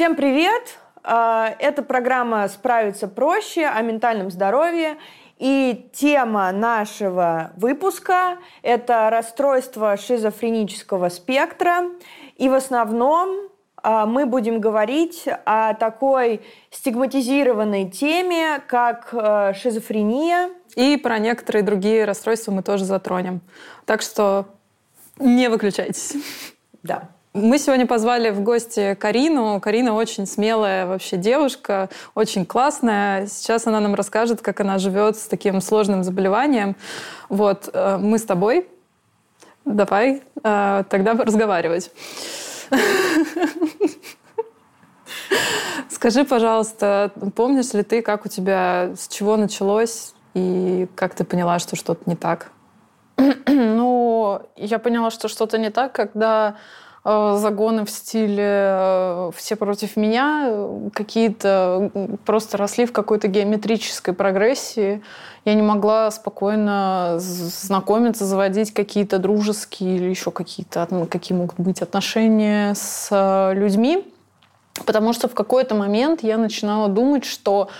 Всем привет! А, это программа «Справиться проще» о ментальном здоровье. И тема нашего выпуска – это расстройство шизофренического спектра. И в основном а, мы будем говорить о такой стигматизированной теме, как э, шизофрения. И про некоторые другие расстройства мы тоже затронем. Так что не выключайтесь. Да. Мы сегодня позвали в гости Карину. Карина очень смелая вообще девушка, очень классная. Сейчас она нам расскажет, как она живет с таким сложным заболеванием. Вот, э, мы с тобой. Давай э, тогда разговаривать. Скажи, пожалуйста, помнишь ли ты, как у тебя, с чего началось и как ты поняла, что что-то не так? Ну, я поняла, что что-то не так, когда загоны в стиле э, «все против меня», э, какие-то просто росли в какой-то геометрической прогрессии. Я не могла спокойно знакомиться, заводить какие-то дружеские или еще какие-то, какие могут быть отношения с людьми, потому что в какой-то момент я начинала думать, что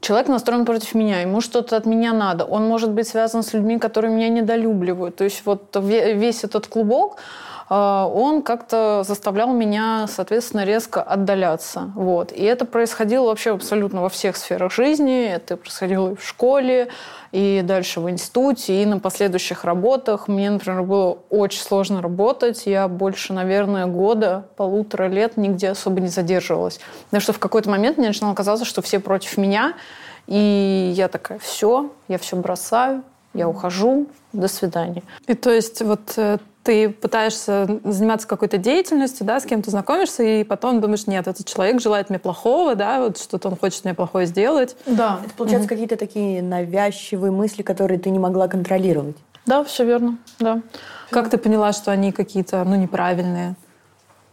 человек настроен против меня, ему что-то от меня надо. Он может быть связан с людьми, которые меня недолюбливают. То есть вот весь этот клубок, он как-то заставлял меня, соответственно, резко отдаляться. Вот. И это происходило вообще абсолютно во всех сферах жизни. Это происходило и в школе, и дальше в институте, и на последующих работах. Мне, например, было очень сложно работать. Я больше, наверное, года, полутора лет нигде особо не задерживалась. Потому что в какой-то момент мне начинало казаться, что все против меня. И я такая, все, я все бросаю, я ухожу, до свидания. И то есть вот э, ты пытаешься заниматься какой-то деятельностью, да, с кем-то знакомишься, и потом думаешь, нет, этот человек желает мне плохого, да, вот что-то он хочет мне плохое сделать. Да. Это, получается, угу. какие-то такие навязчивые мысли, которые ты не могла контролировать. Да, все верно, да. Как ты поняла, что они какие-то, ну, неправильные?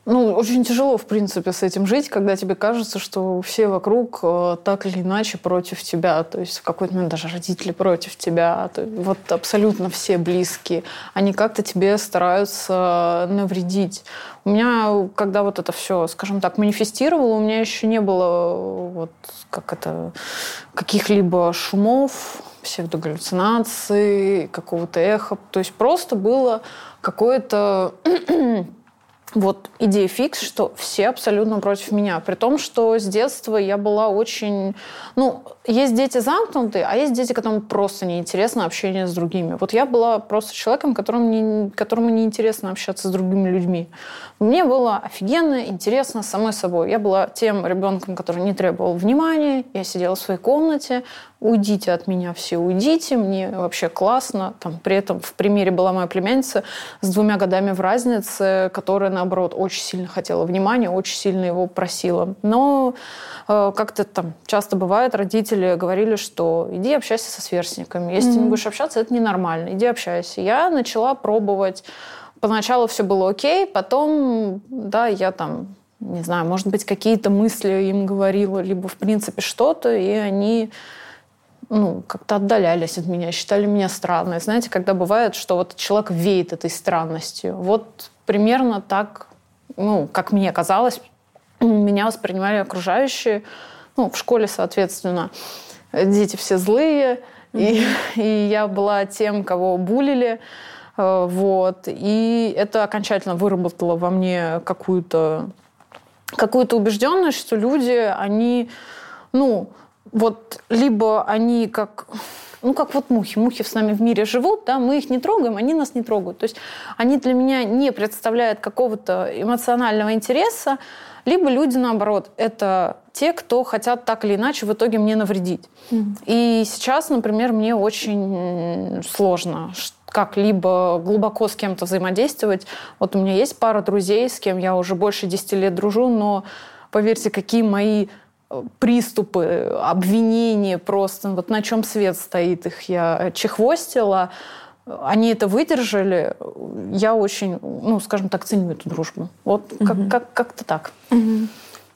Ну, очень тяжело, в принципе, с этим жить, когда тебе кажется, что все вокруг э, так или иначе против тебя. То есть в какой-то момент даже родители против тебя. Вот абсолютно все близкие. Они как-то тебе стараются навредить. У меня, когда вот это все, скажем так, манифестировало, у меня еще не было вот как это каких-либо шумов, псевдогаллюцинаций, какого-то эха. То есть просто было какое-то вот идея фикс, что все абсолютно против меня. При том, что с детства я была очень... Ну, есть дети замкнутые, а есть дети, которым просто неинтересно общение с другими. Вот я была просто человеком, которому, не, которому неинтересно общаться с другими людьми. Мне было офигенно интересно самой собой. Я была тем ребенком, который не требовал внимания. Я сидела в своей комнате, уйдите от меня все, уйдите, мне вообще классно. Там, при этом в примере была моя племянница с двумя годами в разнице, которая, наоборот, очень сильно хотела внимания, очень сильно его просила. Но э, как-то там часто бывает, родители говорили, что иди общайся со сверстниками. Если mm-hmm. ты не будешь общаться, это ненормально, иди общайся. Я начала пробовать. Поначалу все было окей, потом, да, я там не знаю, может быть, какие-то мысли им говорила, либо, в принципе, что-то, и они ну, как-то отдалялись от меня, считали меня странной. Знаете, когда бывает, что вот человек веет этой странностью. Вот примерно так, ну, как мне казалось, меня воспринимали окружающие, ну, в школе, соответственно, дети все злые, и, и я была тем, кого булили, э, вот, и это окончательно выработало во мне какую-то какую-то убежденность, что люди, они, ну, вот либо они как ну, как вот мухи. Мухи с нами в мире живут, да, мы их не трогаем, они нас не трогают. То есть они для меня не представляют какого-то эмоционального интереса, либо люди, наоборот, это те, кто хотят так или иначе в итоге мне навредить. Mm-hmm. И сейчас, например, мне очень сложно как-либо глубоко с кем-то взаимодействовать. Вот у меня есть пара друзей, с кем я уже больше 10 лет дружу, но поверьте, какие мои приступы, обвинения просто, вот на чем свет стоит их я чехвостила, они это выдержали, я очень, ну, скажем так, ценю эту дружбу. Вот угу. как, как, как-то так. Угу.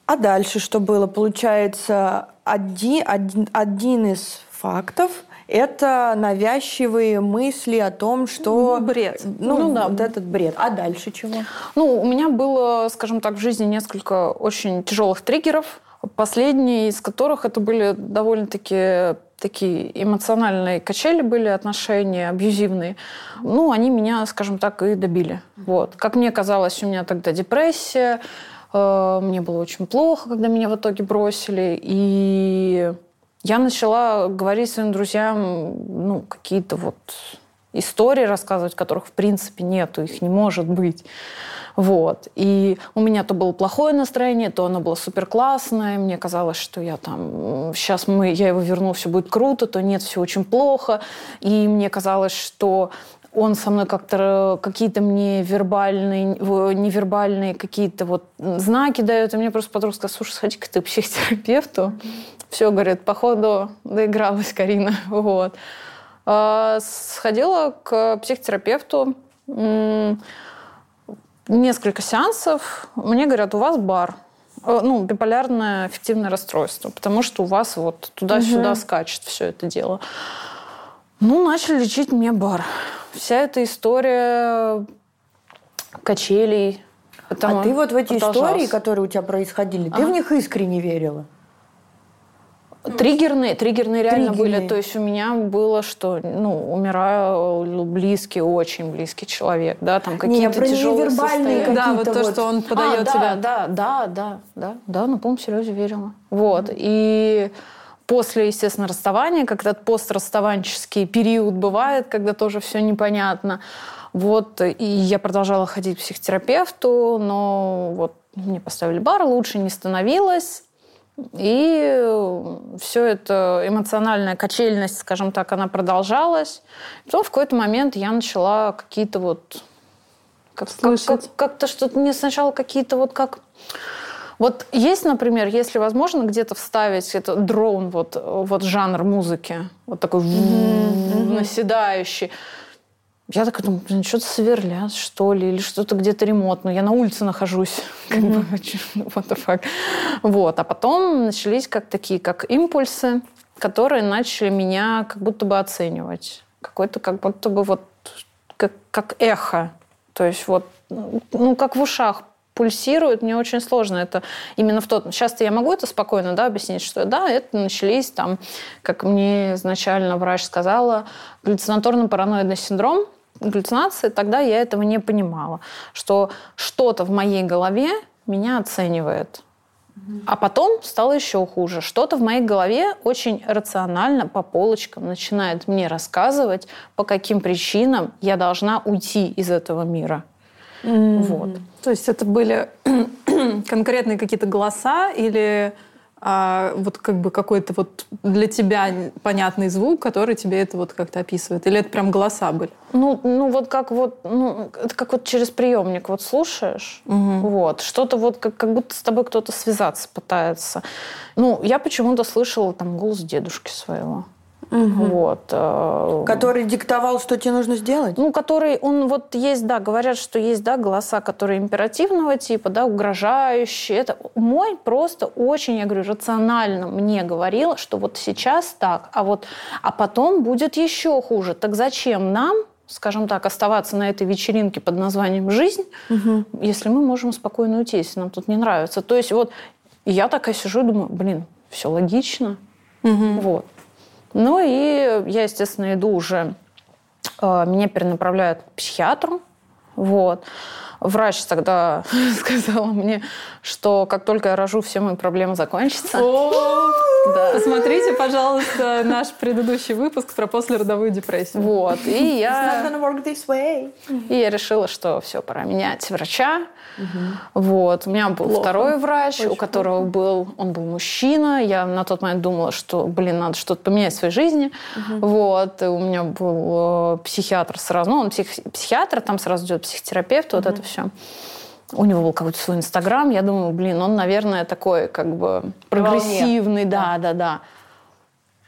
А дальше что было? Получается, один, один, один из фактов это навязчивые мысли о том, что... Ну, бред. Ну, ну да, вот этот бред. А дальше чего? Ну, у меня было, скажем так, в жизни несколько очень тяжелых триггеров. Последние из которых это были довольно-таки такие эмоциональные качели были, отношения абьюзивные. Ну, они меня, скажем так, и добили. Вот. Как мне казалось, у меня тогда депрессия, э, мне было очень плохо, когда меня в итоге бросили. И я начала говорить своим друзьям, ну, какие-то вот истории рассказывать, которых в принципе нету, их не может быть. Вот. И у меня то было плохое настроение, то оно было супер классное. Мне казалось, что я там сейчас мы, я его верну, все будет круто, то нет, все очень плохо. И мне казалось, что он со мной как-то какие-то мне вербальные, невербальные какие-то вот знаки дает. И мне просто подруга сказала, слушай, сходи-ка ты к психотерапевту. Все, говорит, походу доигралась Карина. Вот. А, сходила к психотерапевту несколько сеансов, мне говорят, у вас бар. Э, ну, биполярное аффективное расстройство, потому что у вас вот туда-сюда угу. скачет все это дело. Ну, начали лечить мне бар. Вся эта история качелей. А ты вот в эти истории, которые у тебя происходили, ты в них искренне верила? Триггерные, триггерные реально триггерные. были. То есть у меня было, что, ну, умираю близкий, очень близкий человек, да, там какие-то Не, тяжелые состояния. Да, вот то, вот. что он подает а, тебя. Да, да, да, да, да, на полном серьезе верила. Вот. Mm-hmm. И после, естественно, расставания, как этот пострасставанческий период бывает, когда тоже все непонятно. Вот, и я продолжала ходить к психотерапевту, но вот мне поставили бар, лучше не становилось. И все это эмоциональная качельность, скажем так, она продолжалась. Потом в какой-то момент я начала какие-то вот... Как, как, как, как-то что-то... Не сначала какие-то вот как... Вот есть, например, если возможно, где-то вставить это дрон, вот, вот жанр музыки, вот такой mm-hmm. наседающий. Я такая думаю, блин, что-то сверлят, что ли, или что-то где-то ремонт. Но я на улице нахожусь. Как бы, what the fuck. Вот. А потом начались как такие, как импульсы, которые начали меня как будто бы оценивать. Какой-то как будто бы вот как, как эхо. То есть вот, ну, как в ушах пульсирует, мне очень сложно это именно в тот... Сейчас-то я могу это спокойно да, объяснить, что да, это начались там, как мне изначально врач сказала, галлюцинаторно-параноидный синдром, галлюцинации, тогда я этого не понимала, что что-то в моей голове меня оценивает. А потом стало еще хуже. Что-то в моей голове очень рационально по полочкам начинает мне рассказывать, по каким причинам я должна уйти из этого мира. Mm-hmm. Вот. То есть это были конкретные какие-то голоса или а вот как бы какой-то вот для тебя понятный звук, который тебе это вот как-то описывает? Или это прям голоса были? Ну, ну вот как вот, ну, это как вот через приемник вот слушаешь, угу. вот, что-то вот как, как будто с тобой кто-то связаться пытается. Ну, я почему-то слышала там голос дедушки своего. Угу. Вот. Э, который диктовал, что тебе нужно сделать? Ну, который, он вот есть, да, говорят, что есть, да, голоса, которые императивного типа, да, угрожающие. Это мой просто очень, я говорю, рационально мне говорил, что вот сейчас так, а вот, а потом будет еще хуже. Так зачем нам скажем так, оставаться на этой вечеринке под названием «Жизнь», угу. если мы можем спокойно уйти, если нам тут не нравится. То есть вот я такая сижу и думаю, блин, все логично. Угу. Вот. Ну и я, естественно, иду уже, э, меня перенаправляют к психиатру. Вот. Врач тогда сказал мне, что как только я рожу, все мои проблемы закончатся. Да. Посмотрите, пожалуйста, наш предыдущий выпуск про послеродовую депрессию. Вот. И я... И я решила, что все, пора менять врача. Угу. Вот. У меня был Плохо. второй врач, Очень у которого плохо. был... Он был мужчина. Я на тот момент думала, что, блин, надо что-то поменять в своей жизни. Угу. Вот. И у меня был э, психиатр сразу. Ну, он псих... психиатр, там сразу идет психотерапевт, угу. вот это все. У него был какой-то свой инстаграм. Я думаю, блин, он, наверное, такой как бы прогрессивный. Да, да, да.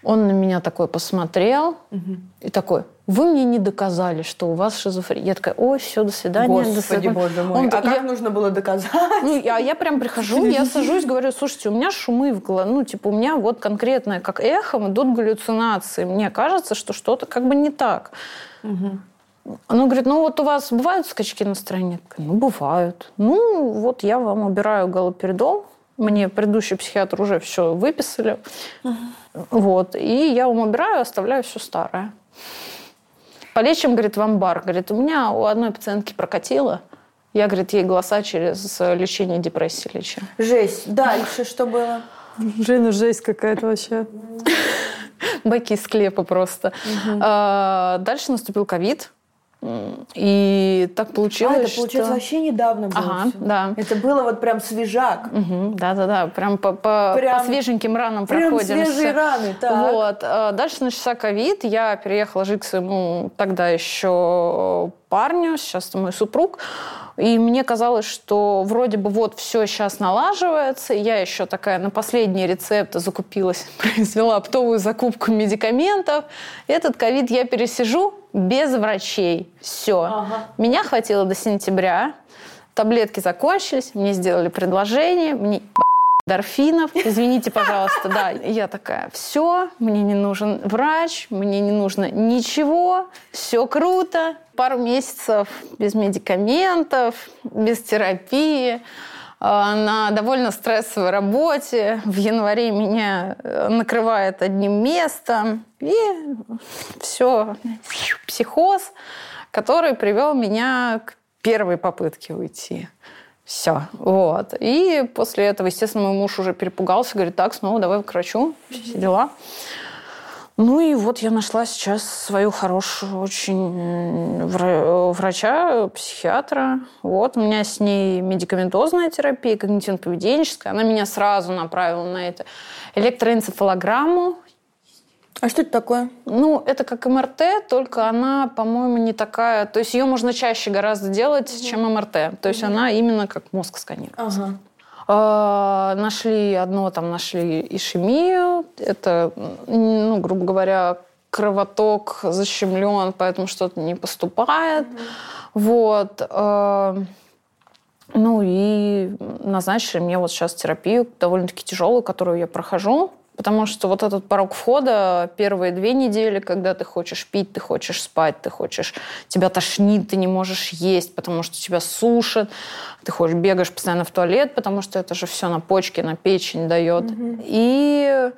Он на меня такой посмотрел угу. и такой, вы мне не доказали, что у вас шизофрения. Я такая, ой, все, до свидания. Господи, до свидания. боже мой. Он- а как я- нужно было доказать? ну, я, я прям прихожу, я сажусь, говорю, слушайте, у меня шумы в голове, ну, типа, у меня вот конкретное, как эхом, идут галлюцинации. Мне кажется, что что-то как бы не так. Она говорит, ну вот у вас бывают скачки настроения? Ну, бывают. Ну, вот я вам убираю галоперидол. Мне предыдущий психиатр уже все выписали. Вот. И я вам убираю, оставляю все старое. Полечим, говорит, в амбар. Говорит, у меня у одной пациентки прокатило. Я, говорит, ей голоса через э, лечение депрессии лечу. Жесть. Дальше что было? Жена, жесть какая-то вообще. Байки из склепа просто. А, Дальше наступил ковид. И так получилось, а, это, получается, что... вообще недавно было Ага, всё. да. Это было вот прям свежак. Мгм, Да-да-да, прям по, по- Прям- по свеженьким ранам Прям проходимся. свежие раны, так. Вот. а Дальше начался ковид. Я переехала жить к своему тогда еще парню, сейчас это мой супруг. И мне казалось, что вроде бы вот все сейчас налаживается. Я еще такая на последние рецепты закупилась, произвела оптовую закупку медикаментов. Этот ковид я пересижу без врачей. Все. Ага. Меня хватило до сентября. Таблетки закончились, мне сделали предложение, мне дорфинов. Извините, пожалуйста, да. Я такая, все, мне не нужен врач, мне не нужно ничего, все круто. Пару месяцев без медикаментов, без терапии, э, на довольно стрессовой работе. В январе меня э, накрывает одним местом. И все, психоз, который привел меня к первой попытке уйти. Все, вот. И после этого, естественно, мой муж уже перепугался, говорит, так, снова давай к врачу, все дела. Ну и вот я нашла сейчас свою хорошую очень вра- врача, психиатра. Вот, у меня с ней медикаментозная терапия, когнитивно-поведенческая. Она меня сразу направила на это. Электроэнцефалограмму. А что это такое? Ну, это как МРТ, только она, по-моему, не такая... То есть ее можно чаще гораздо делать, чем МРТ. То есть она именно как мозг сканирует. Ага. А, Нашли одно, там нашли ишемию. Это, ну, грубо говоря, кровоток защемлен, поэтому что-то не поступает. Вот. А, Ну и назначили мне вот сейчас терапию довольно-таки тяжелую, которую я прохожу. Потому что вот этот порог входа первые две недели, когда ты хочешь пить, ты хочешь спать, ты хочешь, тебя тошнит, ты не можешь есть, потому что тебя сушит, ты хочешь, бегаешь постоянно в туалет, потому что это же все на почки, на печень дает. И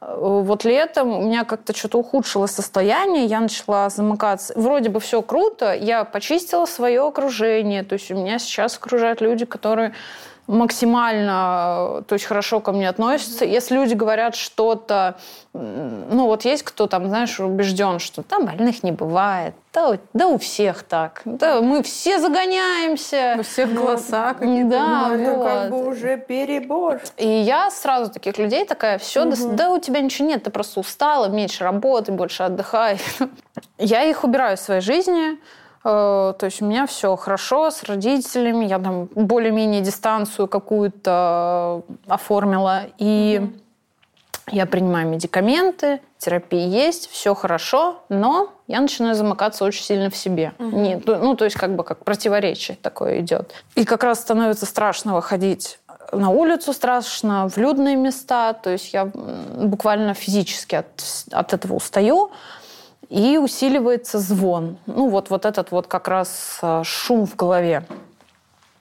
э, вот летом у меня как-то что-то ухудшилось состояние, я начала замыкаться. Вроде бы все круто, я почистила свое окружение, то есть у меня сейчас окружают люди, которые максимально, э, то есть хорошо ко мне относятся. Если люди говорят что-то, ну вот есть кто там, знаешь, убежден, что там больных не бывает, да, да у всех так, да мы все загоняемся. У всех голоса какие-то. Да, Ну, это как вот. бы уже перебор. И я сразу таких людей такая, все, да, да у тебя ничего нет, ты просто устала, меньше работай, больше отдыхай. Я их убираю из своей жизни. Э, То есть у меня все хорошо с родителями, я там более-менее дистанцию какую-то оформила. И я принимаю медикаменты, терапия есть, все хорошо, но я начинаю замыкаться очень сильно в себе. Нет, ну, то есть как бы как противоречие такое идет. И как раз становится страшно выходить на улицу страшно, в людные места. То есть я буквально физически от, от этого устаю. И усиливается звон. Ну вот, вот этот вот как раз э, шум в голове.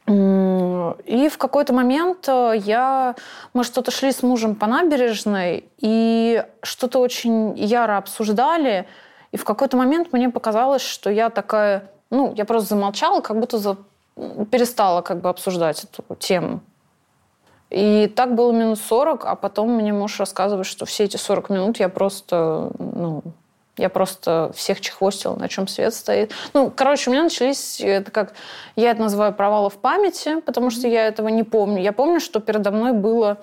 И в какой-то момент э, я, мы что-то шли с мужем по набережной и что-то очень яро обсуждали. И в какой-то момент мне показалось, что я такая, ну, я просто замолчала, как будто за- перестала как бы обсуждать эту тему. И так было минут 40, а потом мне муж рассказывает, что все эти 40 минут я просто, ну, я просто всех чехвостила, на чем свет стоит. Ну, короче, у меня начались, это как, я это называю провалы в памяти, потому что я этого не помню. Я помню, что передо мной было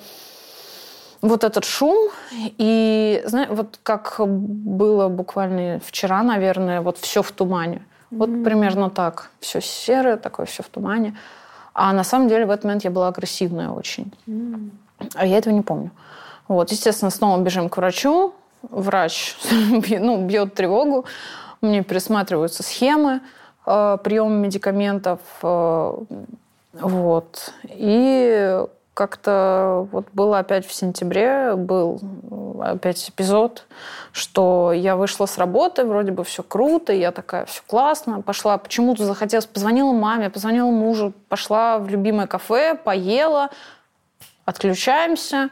вот этот шум, и, знаешь, вот как было буквально вчера, наверное, вот все в тумане. Вот примерно так. Все серое, такое все в тумане. А на самом деле в этот момент я была агрессивная очень. А я этого не помню. Вот, естественно, снова бежим к врачу. Врач ну, бьет тревогу. мне пересматриваются схемы э, приема медикаментов. Э, вот. И как-то вот было опять в сентябре, был опять эпизод, что я вышла с работы, вроде бы все круто, я такая, все классно, пошла, почему-то захотелось, позвонила маме, позвонила мужу, пошла в любимое кафе, поела, отключаемся,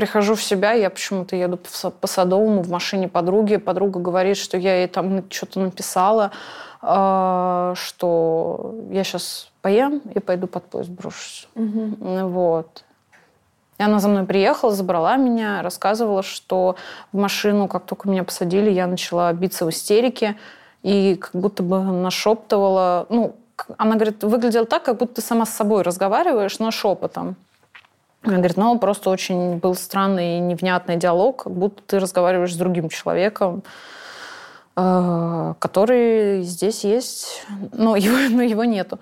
прихожу в себя, я почему-то еду по Садовому в машине подруги, подруга говорит, что я ей там что-то написала, а, что я сейчас поем и пойду под поезд брошусь. Угу. Вот. И она за мной приехала, забрала меня, рассказывала, что в машину, как только меня посадили, я начала биться в истерике и как будто бы нашептывала. Ну, она говорит, выглядела так, как будто ты сама с собой разговариваешь, но шепотом. Она говорит, ну, просто очень был странный и невнятный диалог, как будто ты разговариваешь с другим человеком. Э, который здесь есть, но его, но его нету.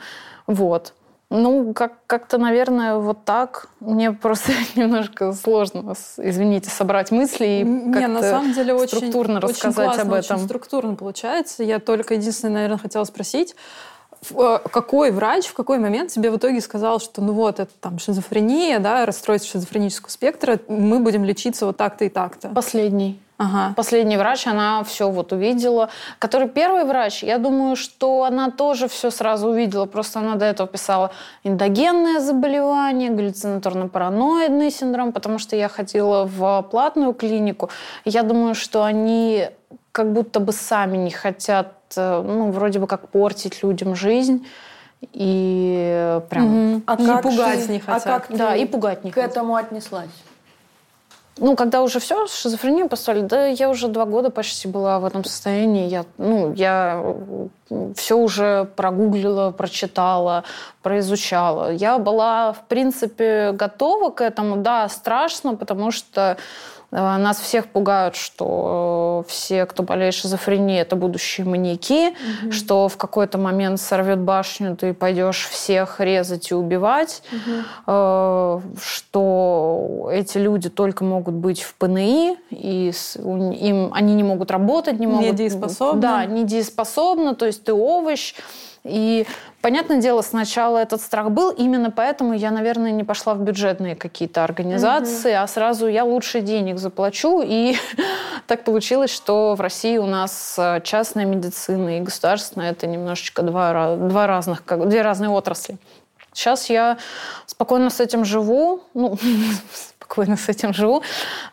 Вот. Ну, как- как-то, наверное, вот так. Мне просто немножко сложно, извините, собрать мысли и Не, на самом деле очень, структурно очень рассказать классно, об этом. Очень структурно получается. Я только единственное, наверное, хотела спросить, какой врач в какой момент тебе в итоге сказал, что ну вот, это там шизофрения, да, расстройство шизофренического спектра, мы будем лечиться вот так-то и так-то? Последний. Ага. Последний врач, она все вот увидела. Который первый врач, я думаю, что она тоже все сразу увидела. Просто она до этого писала эндогенное заболевание, галлюцинаторно-параноидный синдром, потому что я ходила в платную клинику. Я думаю, что они как будто бы сами не хотят, э, ну, вроде бы как портить людям жизнь. И прям угу. а не как пугать ты, не хотят. А как да, и пугать не к хотят. этому отнеслась? Ну, когда уже все, шизофрению поставили, да, я уже два года почти была в этом состоянии. Я, ну, я все уже прогуглила, прочитала, произучала. Я была, в принципе, готова к этому. Да, страшно, потому что Э, нас всех пугают, что все, кто болеет шизофренией, это будущие маньяки, угу. что в какой-то момент сорвет башню, ты пойдешь всех резать и убивать, угу. что эти люди только могут быть в ПНИ, и им, они не могут работать, не могут... Недееспособны. Да, недееспособны, то есть ты овощ, и, понятное дело, сначала этот страх был, именно поэтому я, наверное, не пошла в бюджетные какие-то организации, угу. а сразу я лучше денег заплачу. И так получилось, что в России у нас э, частная медицина и государственная – это немножечко два, два разных, как, две разные отрасли. Сейчас я спокойно с этим живу. Ну, спокойно с этим живу.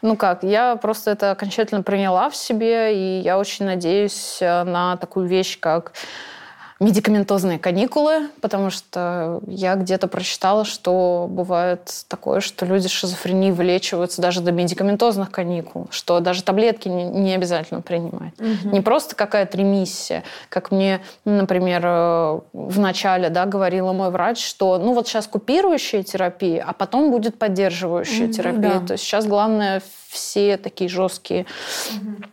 Ну как, я просто это окончательно приняла в себе, и я очень надеюсь э, на такую вещь, как медикаментозные каникулы, потому что я где-то прочитала, что бывает такое, что люди с шизофренией вылечиваются даже до медикаментозных каникул, что даже таблетки не, не обязательно принимать. Угу. Не просто какая-то ремиссия, как мне, например, э, в начале да, говорила мой врач, что ну вот сейчас купирующая терапия, а потом будет поддерживающая угу, терапия. Да. То есть сейчас главное все такие жесткие угу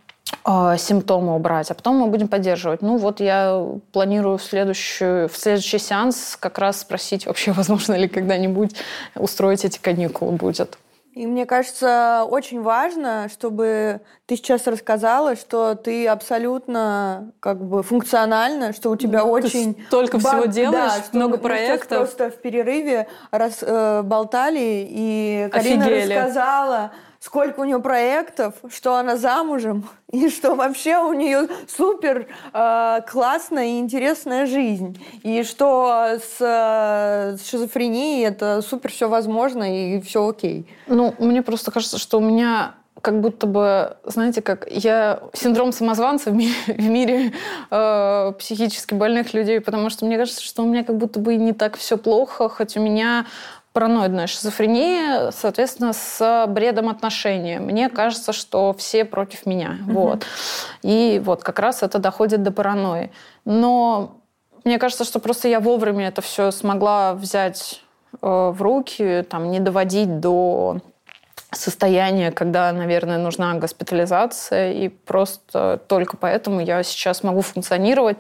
симптомы убрать, а потом мы будем поддерживать. Ну вот я планирую в, следующую, в следующий сеанс как раз спросить, вообще возможно ли когда-нибудь устроить эти каникулы будет. И мне кажется, очень важно, чтобы ты сейчас рассказала, что ты абсолютно как бы функциональна, что у тебя ты очень... Только баг... всего делаешь, да, много проектов. просто в перерыве раз, э, болтали, и Карина Офигели. рассказала сколько у нее проектов, что она замужем, и что вообще у нее супер э, классная и интересная жизнь. И что с, э, с шизофренией это супер все возможно и все окей. Ну, мне просто кажется, что у меня как будто бы, знаете, как я синдром самозванца в мире, в мире э, психически больных людей, потому что мне кажется, что у меня как будто бы не так все плохо, хоть у меня параноидная шизофрения, соответственно, с бредом отношений. Мне кажется, что все против меня. Угу. Вот. И вот как раз это доходит до паранойи. Но мне кажется, что просто я вовремя это все смогла взять э, в руки, там, не доводить до состояния, когда, наверное, нужна госпитализация, и просто только поэтому я сейчас могу функционировать.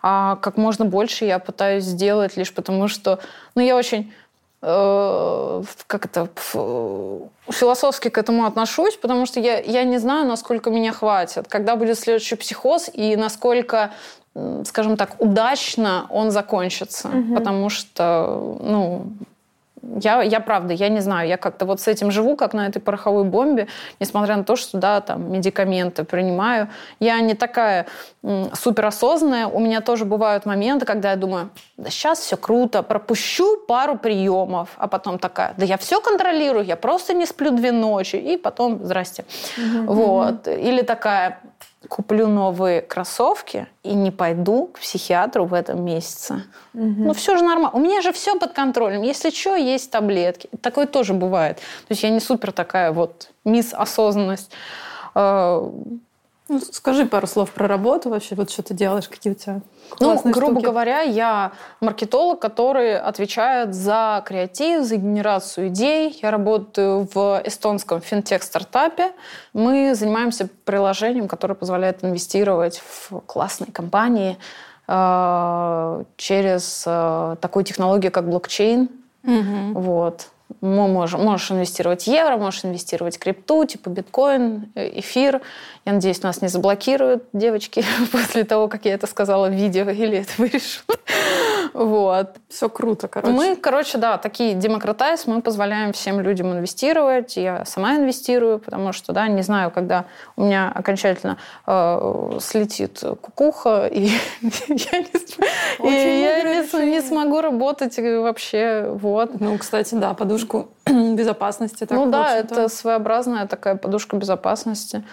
А как можно больше я пытаюсь сделать лишь потому, что ну, я очень как это, философски к этому отношусь, потому что я, я не знаю, насколько меня хватит, когда будет следующий психоз и насколько скажем так, удачно он закончится, угу. потому что, ну, я, я правда, я не знаю, я как-то вот с этим живу, как на этой пороховой бомбе, несмотря на то, что, да, там, медикаменты принимаю. Я не такая суперосознанная. У меня тоже бывают моменты, когда я думаю, да сейчас все круто, пропущу пару приемов, а потом такая, да я все контролирую, я просто не сплю две ночи, и потом, здрасте. Угу, вот. Угу. Или такая, куплю новые кроссовки и не пойду к психиатру в этом месяце. Угу. Ну, все же нормально. У меня же все под контролем. Если что, есть таблетки. Такое тоже бывает. То есть я не супер такая вот мисс осознанность. Ну, скажи пару слов про работу вообще. Вот что ты делаешь, какие у тебя Ну, грубо штуки? говоря, я маркетолог, который отвечает за креатив, за генерацию идей. Я работаю в эстонском финтех-стартапе. Мы занимаемся приложением, которое позволяет инвестировать в классные компании э, через э, такую технологию, как блокчейн. Угу. Вот можешь, можешь инвестировать евро, можешь инвестировать крипту, типа биткоин, э, эфир. Я надеюсь, нас не заблокируют девочки после того, как я это сказала в видео, или это вырежут. Вот. Все круто, короче. Мы, короче, да, такие демократайз, мы позволяем всем людям инвестировать. Я сама инвестирую, потому что, да, не знаю, когда у меня окончательно э, слетит кукуха, и я, не, и я не, не смогу работать вообще. Вот. Ну, кстати, да, подушку безопасности. Так, ну да, это своеобразная такая подушка безопасности.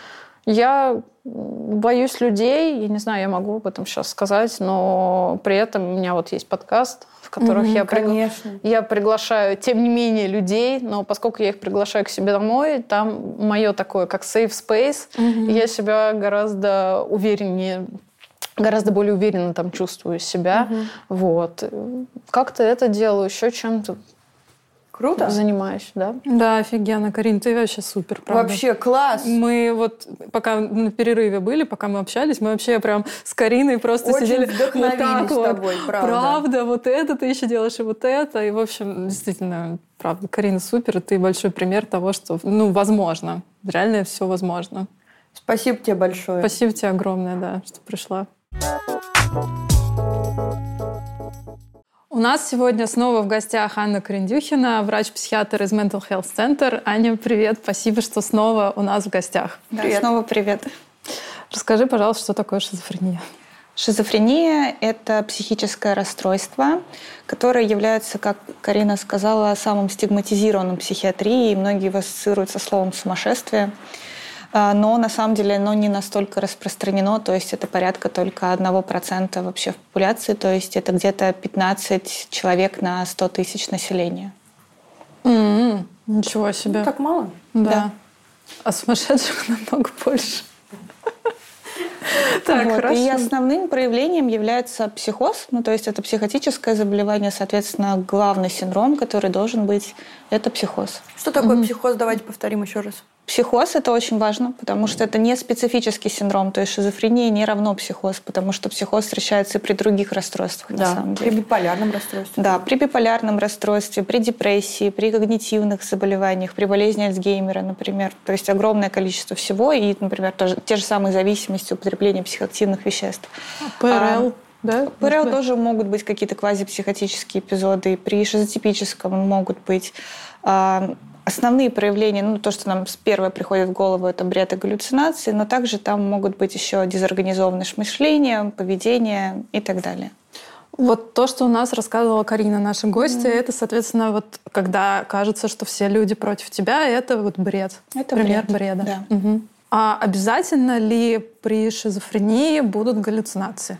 Я боюсь людей, я не знаю, я могу об этом сейчас сказать, но при этом у меня вот есть подкаст, в которых угу, я, пригла... я приглашаю, тем не менее, людей, но поскольку я их приглашаю к себе домой, там мое такое, как safe space, угу. я себя гораздо увереннее гораздо более уверенно там чувствую себя. Угу. Вот. Как-то это делаю, еще чем-то Круто. Занимаюсь, да? Да, офигенно. Карин, ты вообще супер, правда. Вообще класс. Мы вот, пока на перерыве были, пока мы общались, мы вообще прям с Кариной просто Очень сидели вот так вот. тобой, правда. Правда, вот это ты еще делаешь, и вот это. И, в общем, действительно, правда, Карина супер, и ты большой пример того, что, ну, возможно. Реально все возможно. Спасибо тебе большое. Спасибо тебе огромное, да, что пришла. У нас сегодня снова в гостях Анна Крендюхина, врач-психиатр из Mental Health Center. Аня, привет, спасибо, что снова у нас в гостях. Да, привет. снова привет. Расскажи, пожалуйста, что такое шизофрения? Шизофрения — это психическое расстройство, которое является, как Карина сказала, самым стигматизированным в психиатрии, и многие его ассоциируют со словом «сумасшествие». А, но на самом деле оно не настолько распространено, то есть это порядка только 1% вообще в популяции, то есть это где-то 15 человек на 100 тысяч населения. Mm-hmm. Ничего себе. Ну, так мало? Да. да. А сумасшедших намного больше. Так, вот. И основным проявлением является психоз, ну то есть это психотическое заболевание, соответственно, главный синдром, который должен быть, это психоз. Что такое психоз? Давайте повторим еще раз. Психоз – это очень важно, потому что это не специфический синдром, то есть шизофрения не равно психоз, потому что психоз встречается и при других расстройствах, да, на самом деле. при биполярном расстройстве. Да, при биполярном расстройстве, при депрессии, при когнитивных заболеваниях, при болезни Альцгеймера, например. То есть огромное количество всего, и, например, тоже, те же самые зависимости употребления психоактивных веществ. ПРЛ? А, да? ПРЛ тоже могут быть какие-то квазипсихотические эпизоды, при шизотипическом могут быть. А, Основные проявления, ну, то, что нам первое приходит в голову, это бред и галлюцинации, но также там могут быть еще дезорганизованность мышления, поведение и так далее. Вот то, что у нас рассказывала Карина, наша гостья, mm-hmm. это, соответственно, вот когда кажется, что все люди против тебя, это вот бред. Это Пример бред. бреда. Да. Угу. А обязательно ли при шизофрении будут галлюцинации?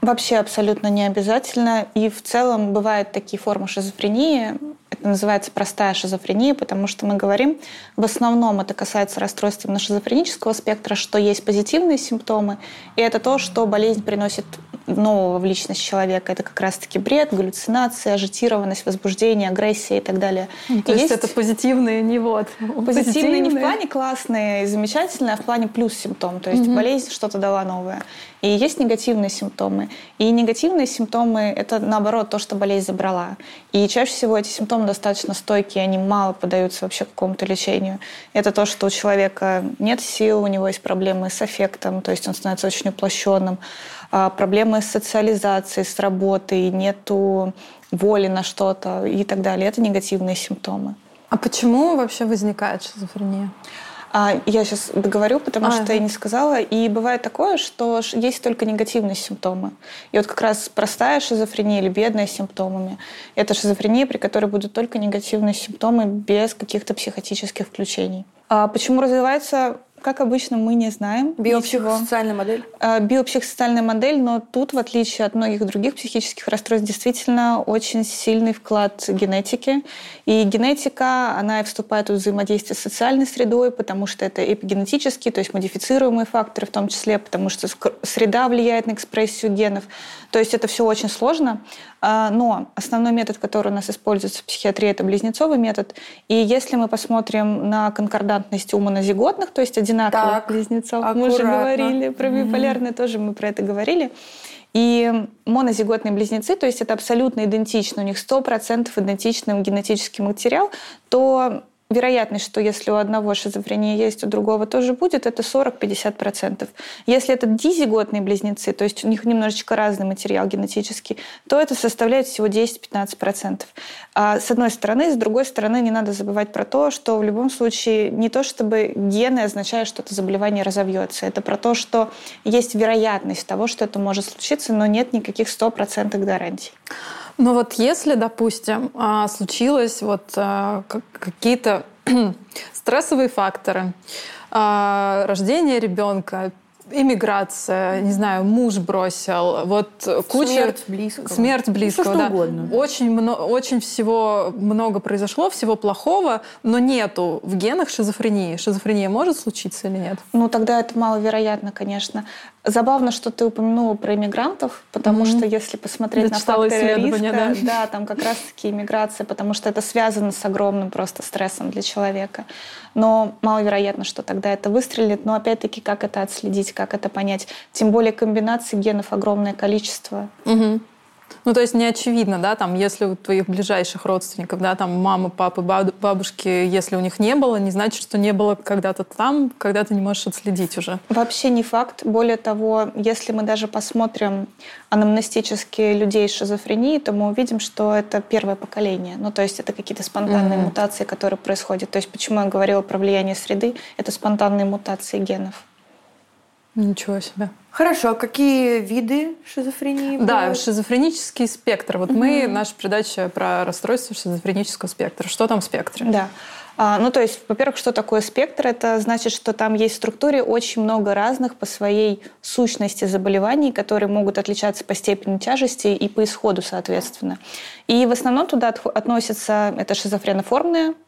Вообще абсолютно не обязательно. И в целом бывают такие формы шизофрении, это называется простая шизофрения, потому что мы говорим, в основном это касается расстройств именно шизофренического спектра, что есть позитивные симптомы, и это то, что болезнь приносит нового в личность человека. Это как раз-таки бред, галлюцинация, ажитированность, возбуждение, агрессия и так далее. Ну, то и есть, есть это позитивные, не вот. Позитивные, позитивные не в плане классные и замечательные, а в плане плюс симптом. То есть угу. болезнь что-то дала новое. И есть негативные симптомы. И негативные симптомы – это, наоборот, то, что болезнь забрала. И чаще всего эти симптомы достаточно стойкие, они мало поддаются вообще какому-то лечению. Это то, что у человека нет сил, у него есть проблемы с аффектом, то есть он становится очень уплощенным, а, проблемы с социализацией, с работой, нету воли на что-то и так далее. Это негативные симптомы. А почему вообще возникает шизофрения? А, я сейчас договорю, потому а, что я не сказала. И бывает такое, что есть только негативные симптомы. И вот как раз простая шизофрения или бедная с симптомами – это шизофрения, при которой будут только негативные симптомы без каких-то психотических включений. А почему развивается как обычно, мы не знаем. Биопсихосоциальная модель? А, биопсихосоциальная модель, но тут, в отличие от многих других психических расстройств, действительно очень сильный вклад генетики. И генетика, она вступает в взаимодействие с социальной средой, потому что это эпигенетические, то есть модифицируемые факторы в том числе, потому что среда влияет на экспрессию генов. То есть это все очень сложно. А, но основной метод, который у нас используется в психиатрии, это близнецовый метод. И если мы посмотрим на конкордантность у монозиготных, то есть одинаковых так, близнецов, аккуратно. мы уже говорили про биполярные, mm-hmm. тоже мы про это говорили. И монозиготные близнецы, то есть это абсолютно идентично, у них 100% идентичный генетический материал, то вероятность, что если у одного шизофрения есть, у другого тоже будет, это 40-50%. Если это дизиготные близнецы, то есть у них немножечко разный материал генетический, то это составляет всего 10-15%. А с одной стороны, с другой стороны, не надо забывать про то, что в любом случае не то, чтобы гены означают, что это заболевание разовьется. Это про то, что есть вероятность того, что это может случиться, но нет никаких 100% гарантий. Ну вот если, допустим, а, случилось вот а, какие-то стрессовые факторы, а, рождение ребенка, иммиграция, не знаю, муж бросил, вот куча... Смерть близкого. Смерть близкого, ну, да. угодно. Очень, много, очень всего много произошло, всего плохого, но нету в генах шизофрении. Шизофрения может случиться или нет? Ну, тогда это маловероятно, конечно. Забавно, что ты упомянула про иммигрантов, потому mm-hmm. что если посмотреть Я на факторы риска, да. да, там как раз-таки иммиграция, потому что это связано с огромным просто стрессом для человека. Но маловероятно, что тогда это выстрелит. Но опять-таки, как это отследить, как это понять? Тем более комбинаций генов огромное количество. Mm-hmm. Ну, то есть не очевидно, да, там, если у твоих ближайших родственников, да, там, мамы, папы, бабушки, если у них не было, не значит, что не было когда-то там, когда ты не можешь отследить уже. Вообще не факт. Более того, если мы даже посмотрим анамнестически людей с шизофренией, то мы увидим, что это первое поколение. Ну, то есть это какие-то спонтанные mm-hmm. мутации, которые происходят. То есть почему я говорила про влияние среды? Это спонтанные мутации генов. Ничего себе. Хорошо, а какие виды шизофрении? Да, бывают? шизофренический спектр. Вот угу. мы, наша передача про расстройство шизофренического спектра. Что там в спектре? Да. А, ну, то есть, во-первых, что такое спектр? Это значит, что там есть в структуре очень много разных по своей сущности заболеваний, которые могут отличаться по степени тяжести и по исходу, соответственно. И в основном туда относятся это шизофреноформные Э,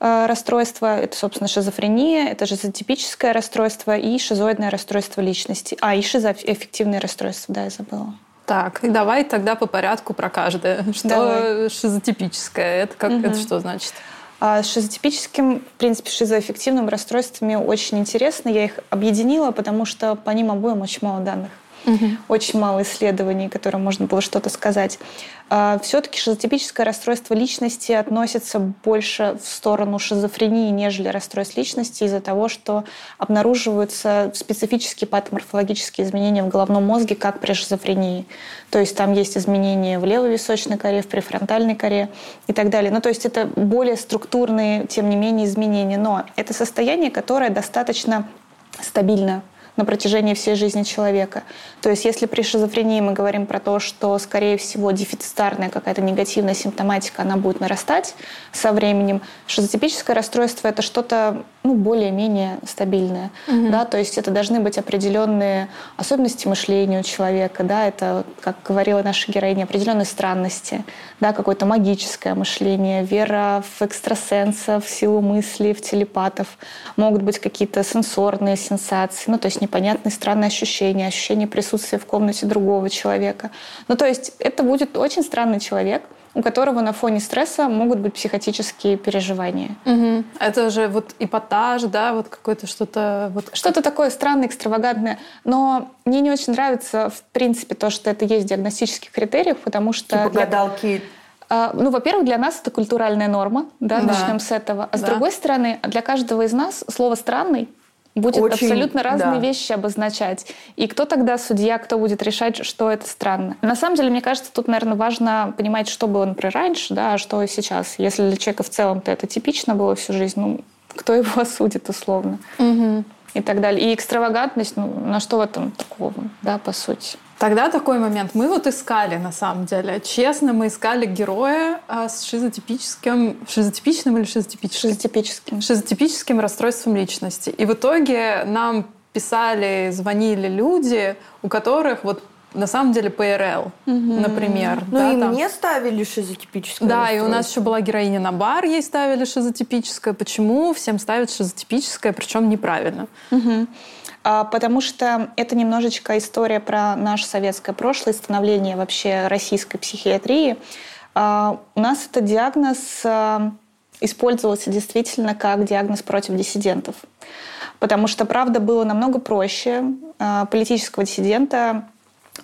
расстройство, это, собственно, шизофрения, это шизотипическое расстройство и шизоидное расстройство личности. А, и шизоэффективное расстройство, да, я забыла. Так, и давай тогда по порядку про каждое. Что давай. шизотипическое? Это, как, угу. это что значит? А с шизотипическим, в принципе, шизоэффективными расстройствами очень интересно. Я их объединила, потому что по ним обоим очень мало данных. Угу. Очень мало исследований, которым можно было что-то сказать. А, Все-таки шизотипическое расстройство личности относится больше в сторону шизофрении, нежели расстройств личности из-за того, что обнаруживаются специфические патоморфологические изменения в головном мозге, как при шизофрении. То есть там есть изменения в левой височной коре, в префронтальной коре и так далее. Ну, то есть это более структурные, тем не менее, изменения. Но это состояние, которое достаточно стабильно на протяжении всей жизни человека. То есть если при шизофрении мы говорим про то, что, скорее всего, дефицитарная какая-то негативная симптоматика, она будет нарастать со временем, шизотипическое расстройство — это что-то ну, более-менее стабильная. Угу. Да, то есть это должны быть определенные особенности мышления у человека, да, это, как говорила наша героиня, определенные странности, да, какое-то магическое мышление, вера в экстрасенсов, в силу мысли, в телепатов. Могут быть какие-то сенсорные сенсации, ну, то есть непонятные странные ощущения, ощущение присутствия в комнате другого человека. Ну, то есть это будет очень странный человек, у которого на фоне стресса могут быть психотические переживания. Угу. Это же вот эпатаж, да, вот какое-то что-то... Вот... Что-то такое странное, экстравагантное. Но мне не очень нравится, в принципе, то, что это есть в диагностических критериях, потому что... Типа гадалки а, ну, во-первых, для нас это культуральная норма, да, да. начнем с этого. А с другой стороны, для каждого из нас слово странный будет Очень, абсолютно разные да. вещи обозначать. И кто тогда судья, кто будет решать, что это странно? На самом деле, мне кажется, тут, наверное, важно понимать, что было, например, раньше, да, а что сейчас. Если для человека в целом-то это типично было всю жизнь, ну, кто его осудит условно? Угу. И так далее. И экстравагантность, ну, на что в этом такого, да, по сути? Тогда такой момент. Мы вот искали, на самом деле. Честно, мы искали героя а, с шизотипическим... Шизотипичным или шизотипическим? Шизотипическим. Шизотипическим расстройством личности. И в итоге нам писали, звонили люди, у которых вот на самом деле ПРЛ, угу. например. Ну да, и там. мне ставили шизотипическое Да, и у нас еще была героиня на бар, ей ставили шизотипическое. Почему всем ставят шизотипическое, причем неправильно? Угу. А, потому что это немножечко история про наше советское прошлое, становление вообще российской психиатрии. А, у нас этот диагноз а, использовался действительно как диагноз против диссидентов. Потому что, правда, было намного проще политического диссидента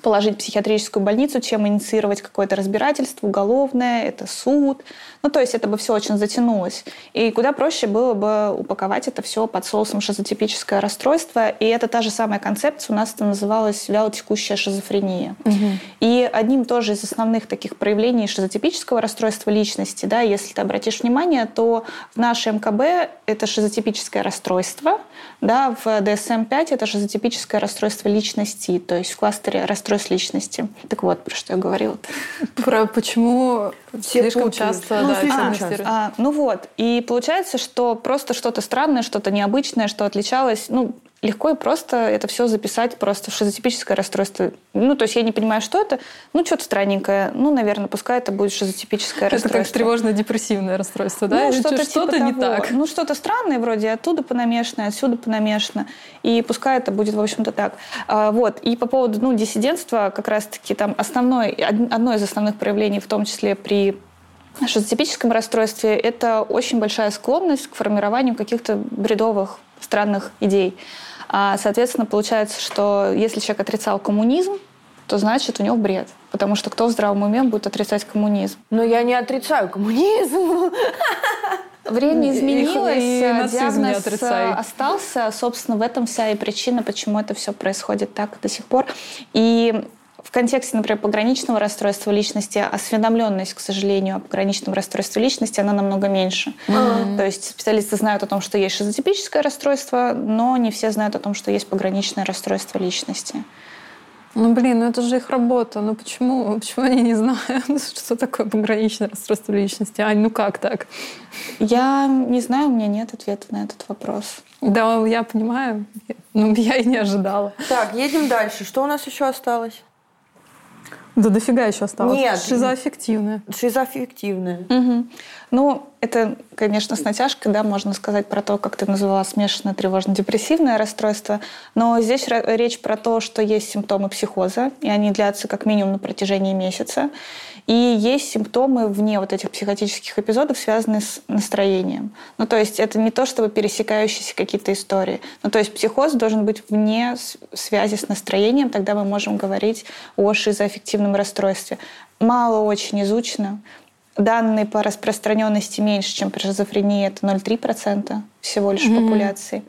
положить в психиатрическую больницу, чем инициировать какое-то разбирательство уголовное, это суд. Ну, то есть это бы все очень затянулось. И куда проще было бы упаковать это все под соусом шизотипическое расстройство. И это та же самая концепция. У нас это называлось вялотекущая шизофрения. Угу. И одним тоже из основных таких проявлений шизотипического расстройства личности, да, если ты обратишь внимание, то в нашем МКБ это шизотипическое расстройство, да, в DSM-5 это шизотипическое расстройство личности, то есть в кластере расстройств личности. Так вот, про что я говорила. -то. Про почему Все слишком путают. часто, ну, да, слишком часто. А, ну вот, и получается, что просто что-то странное, что-то необычное, что отличалось, ну, легко и просто это все записать просто в шизотипическое расстройство. Ну, то есть я не понимаю, что это. Ну, что-то странненькое. Ну, наверное, пускай это будет шизотипическое это расстройство. Это как тревожно-депрессивное расстройство, да? Ну, что-то, что типа не того. так. Ну, что-то странное вроде, оттуда понамешано, отсюда понамешано. И пускай это будет, в общем-то, так. А, вот. И по поводу, ну, диссидентства, как раз-таки там основной, одно из основных проявлений, в том числе при шизотипическом расстройстве, это очень большая склонность к формированию каких-то бредовых, странных идей. А, соответственно, получается, что если человек отрицал коммунизм, то значит у него бред. Потому что кто в здравом уме будет отрицать коммунизм? Но я не отрицаю коммунизм. Время изменилось, и диагноз остался. Собственно, в этом вся и причина, почему это все происходит так до сих пор. И в контексте, например, пограничного расстройства личности осведомленность, к сожалению, о пограничном расстройстве личности, она намного меньше. Mm-hmm. То есть специалисты знают о том, что есть шизотипическое расстройство, но не все знают о том, что есть пограничное расстройство личности. Ну, блин, ну это же их работа. Ну почему, почему они не знают, что такое пограничное расстройство личности? Ань, ну как так? Я не знаю, у меня нет ответа на этот вопрос. Да, я понимаю. Ну, я и не ожидала. Так, едем дальше. Что у нас еще осталось? Да дофига еще осталось. Нет. Шизоаффективная. Шизоаффективная. Угу. Ну, это, конечно, с натяжкой, да, можно сказать про то, как ты назвала смешанное тревожно-депрессивное расстройство. Но здесь речь про то, что есть симптомы психоза, и они длятся как минимум на протяжении месяца. И есть симптомы вне вот этих психотических эпизодов, связанные с настроением. Ну, то есть это не то, чтобы пересекающиеся какие-то истории. Ну, то есть психоз должен быть вне связи с настроением, тогда мы можем говорить о шизоаффективном расстройстве. Мало очень изучено. Данные по распространенности меньше, чем при шизофрении, это 0,3% всего лишь mm-hmm. популяции.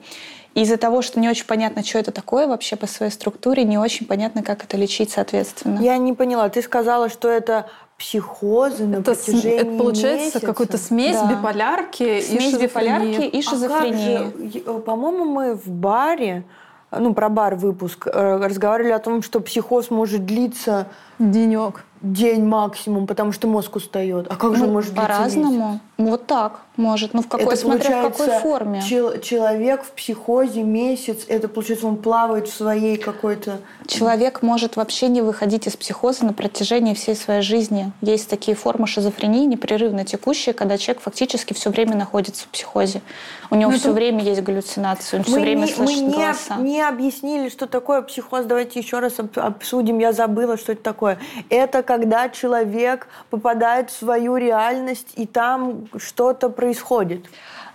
из-за того, что не очень понятно, что это такое вообще по своей структуре, не очень понятно, как это лечить, соответственно. Я не поняла. Ты сказала, что это психозы на это, протяжении Это получается какой-то смесь да. биполярки смесь и биполярки и шизофрении. А э, По-моему, мы в баре ну, про бар выпуск, э, разговаривали о том, что психоз может длиться Денек. День максимум, потому что мозг устает. А как же Ну, он может По-разному. Вот так может. Ну, в какой, Это смотря в какой форме. чел- человек в психозе месяц, это получается он плавает в своей какой-то... Человек может вообще не выходить из психоза на протяжении всей своей жизни. Есть такие формы шизофрении, непрерывно текущие, когда человек фактически все время находится в психозе. У него Ну, все это- время есть галлюцинации, он все время не, слышит мы не, голоса. не объяснили, что такое психоз. Давайте еще раз об- обсудим. Я забыла, что это такое. Это когда человек попадает в свою реальность, и там что-то происходит.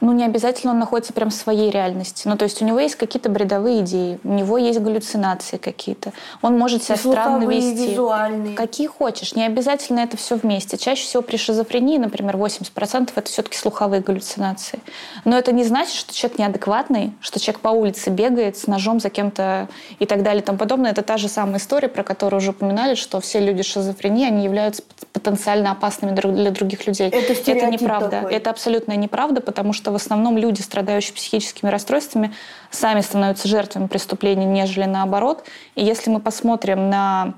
Ну, не обязательно он находится прям в своей реальности. Ну, то есть у него есть какие-то бредовые идеи, у него есть галлюцинации какие-то. Он может себя странно слуховые, и вести. визуальные. Какие хочешь. Не обязательно это все вместе. Чаще всего при шизофрении, например, 80% это все-таки слуховые галлюцинации. Но это не значит, что человек неадекватный, что человек по улице бегает с ножом за кем-то и так далее и тому подобное. Это та же самая история, про которую уже упоминали, что все люди с шизофренией, они являются потенциально опасными для других людей. Это стереотип неправда. такой. Это абсолютная неправда, потому что в основном люди, страдающие психическими расстройствами, сами становятся жертвами преступлений, нежели наоборот. И если мы посмотрим на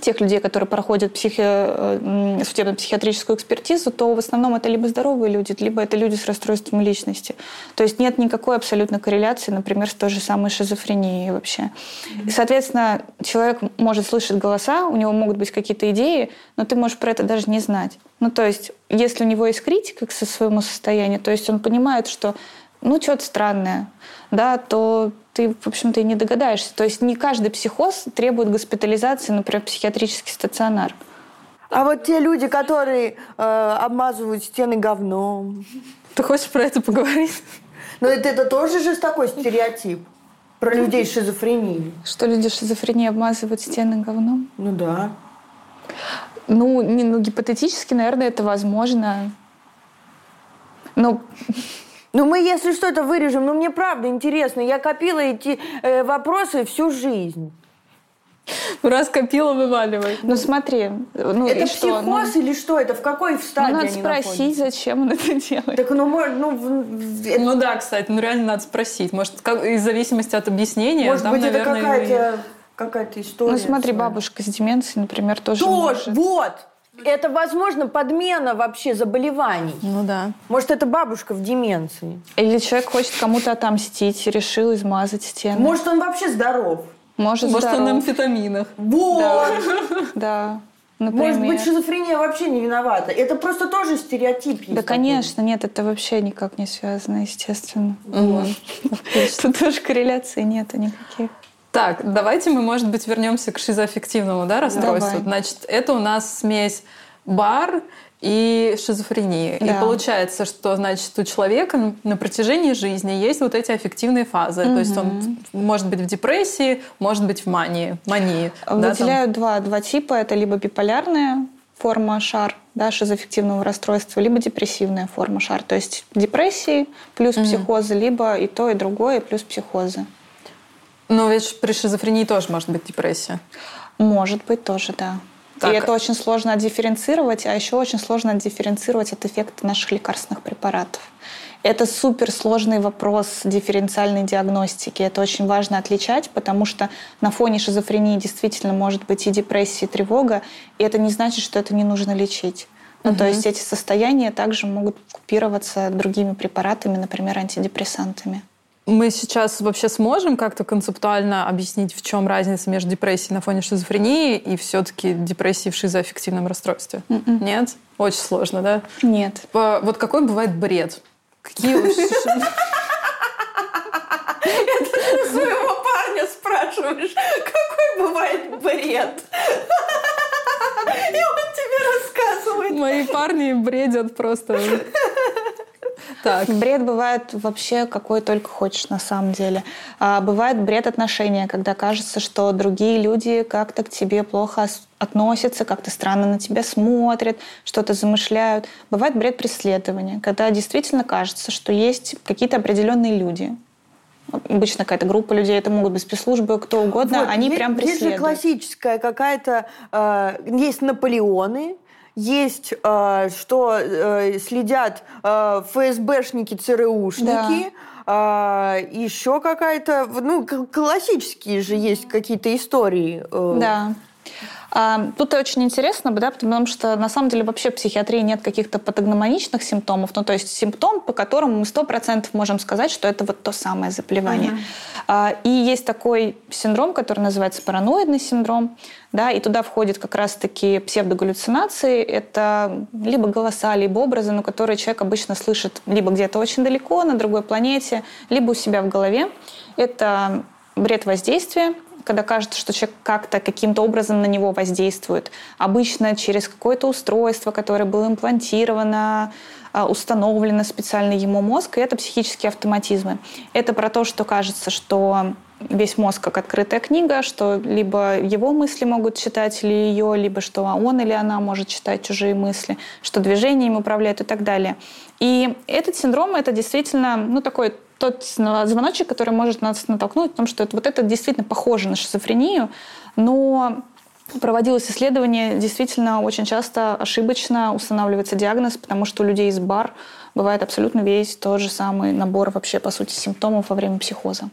тех людей, которые проходят психи... э, судебно-психиатрическую экспертизу, то в основном это либо здоровые люди, либо это люди с расстройством личности. То есть нет никакой абсолютно корреляции, например, с той же самой шизофренией вообще. И, соответственно, человек может слышать голоса, у него могут быть какие-то идеи, но ты можешь про это даже не знать. Ну, то есть, если у него есть критика к своему состоянию, то есть он понимает, что ну, что-то странное, да, то ты, в общем-то, и не догадаешься. То есть не каждый психоз требует госпитализации, например, в психиатрический стационар. А вот те люди, которые э, обмазывают стены говном, Ты хочешь про это поговорить? но это, это тоже же такой стереотип про людей с шизофренией. Что люди с шизофренией обмазывают стены говном? Ну да. Ну, не, ну, гипотетически, наверное, это возможно. Но Ну, мы, если что, это вырежем. Но мне правда интересно. Я копила эти э, вопросы всю жизнь. Раз копила, вываливай. Ну смотри, ну это и что? Ну, психоз или что? Это в какой ну, стадии надо они спросить, находятся? зачем он это делает. Так, ну, может, ну, это- Ну да, кстати, ну реально надо спросить. Может, как, из зависимости от объяснения, может там, быть, это наверное, и- какая-то какая-то история. Ну смотри, своя. бабушка с деменцией, например, тоже Тоже, может. вот! Это, возможно, подмена вообще заболеваний. Ну да. Может, это бабушка в деменции. Или человек хочет кому-то отомстить, решил измазать стены. Может, он вообще здоров. Может, Может, он на здоров. амфетаминах. Вот! Да, Может например. быть, шизофрения вообще не виновата. Это просто тоже стереотип есть. Да, такой. конечно, нет, это вообще никак не связано, естественно. Мгм. Тут тоже корреляции нету никаких. Так, давайте мы, может быть, вернемся к шизоаффективному да, расстройству. Давай. Значит, это у нас смесь бар и шизофрении. И Да. получается, что значит у человека на- протяжении жизни есть вот эти аффективные фазы. То есть он может быть в депрессии, может быть в мании. мании да, там. Выделяют два, два типа. Это либо биполярная форма шар, да, шизоаффективного расстройства, либо депрессивная форма шар. То есть депрессии плюс психозы, либо и то, и другое плюс психозы. Но ведь при шизофрении тоже может быть депрессия. Может быть, тоже, да. Так. И это очень сложно отдифференцировать, а еще очень сложно отдифференцировать от эффекта наших лекарственных препаратов. Это суперсложный вопрос дифференциальной диагностики. Это очень важно отличать, потому что на фоне шизофрении действительно может быть и депрессия, и тревога, и это не значит, что это не нужно лечить. Ну, то есть эти состояния также могут купироваться другими препаратами, например, антидепрессантами. Мы сейчас вообще сможем как-то концептуально объяснить, в чем разница между депрессией на фоне шизофрении и все-таки депрессией в шизоаффективном расстройстве? Нет? Очень сложно, да? Нет. По- Вот какой бывает бред? Какие вообще- Своего парня спрашиваешь, какой бывает бред. И он тебе рассказывает. Мои парни бредят просто. Так, Бред бывает вообще какой только хочешь на самом деле. А бывает бред отношения, когда кажется, что другие люди как-то к тебе плохо ос- относятся, как-то странно на тебя смотрят, что-то замышляют. Бывает бред преследования, когда действительно кажется, что есть какие-то определенные люди. Обычно какая-то группа людей, это могут быть спецслужбы, кто угодно, Вот, они есть- прям Есть же преследуют. классическая какая-то... э, есть Наполеоны, есть, э, что э, следят э, ФСБшники, ЦРУшники, э, еще какая-то... Ну, классические же есть какие-то истории. Да. А, тут очень интересно, да, потому что на самом деле вообще в психиатрии нет каких-то патогномоничных симптомов, ну то есть симптом, по которому мы сто процентов можем сказать, что это вот то самое заболевание. Uh-huh. И есть такой синдром, который называется параноидный синдром, да, и туда входят как раз-таки псевдогаллюцинации. Это либо голоса, либо образы, но которые человек обычно слышит либо где-то очень далеко, на другой планете, либо у себя в голове. Это бред воздействия, когда кажется, что человек как-то каким-то образом на него воздействует. Обычно через какое-то устройство, которое было имплантировано, а, установлено специально ему мозг, и это психические автоматизмы. Это про то, что кажется, что весь мозг как открытая книга, что либо его мысли могут читать или ее, либо что он или она может читать чужие мысли, что движениями управляют и так далее. И этот синдром, это действительно ну, такой тот звоночек, который может нас натолкнуть, потому что это, вот это действительно похоже на шизофрению, но проводилось исследование, действительно очень часто ошибочно устанавливается диагноз, потому что у людей из бар бывает абсолютно весь тот же самый набор вообще, по сути, симптомов во время психоза.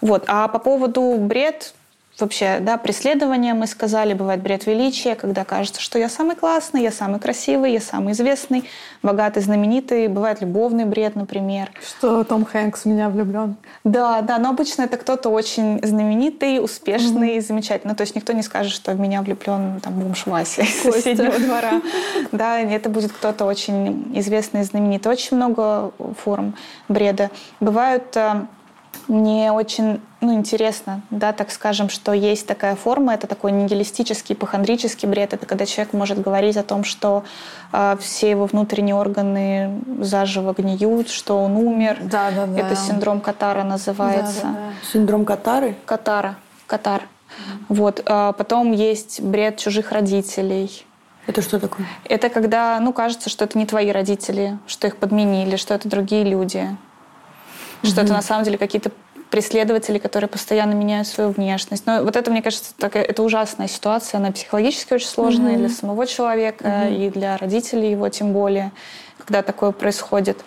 Вот. А по поводу бред, вообще, да, преследование, мы сказали, бывает бред величия, когда кажется, что я самый классный, я самый красивый, я самый известный, богатый, знаменитый. Бывает любовный бред, например. Что Том Хэнкс в меня влюблен. Да, да, но обычно это кто-то очень знаменитый, успешный, mm замечательный. То есть никто не скажет, что в меня влюблен там бомж Вася из соседнего двора. Да, это будет кто-то очень известный, знаменитый. Очень много форм бреда. Бывают э, мне очень ну, интересно, да, так скажем, что есть такая форма, это такой нигилистический, ипохондрический бред, это когда человек может говорить о том, что э, все его внутренние органы заживо гниют, что он умер. Да, да, да. Это синдром Катара называется. Да, да, да. Синдром Катары? Катара. Катар. Mm-hmm. Вот. А потом есть бред чужих родителей. Это что такое? Это когда, ну, кажется, что это не твои родители, что их подменили, что это другие люди что это на самом деле какие-то преследователи, которые постоянно меняют свою внешность. Но вот это, мне кажется, такая, это ужасная ситуация. Она психологически очень сложная mm-hmm. для самого человека mm-hmm. и для родителей его тем более, когда такое происходит.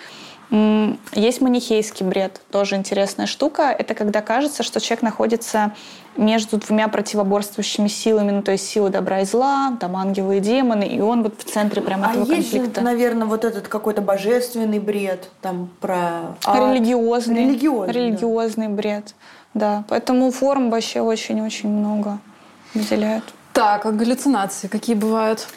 Есть манихейский бред, тоже интересная штука. Это когда кажется, что человек находится между двумя противоборствующими силами, ну то есть силы добра и зла, там ангелы и демоны, и он вот в центре прямо а этого есть конфликта. Же, наверное, вот этот какой-то божественный бред, там про ад. религиозный, религиозный, религиозный да. бред, да. Поэтому форм вообще очень-очень много выделяют. Так, а галлюцинации какие бывают?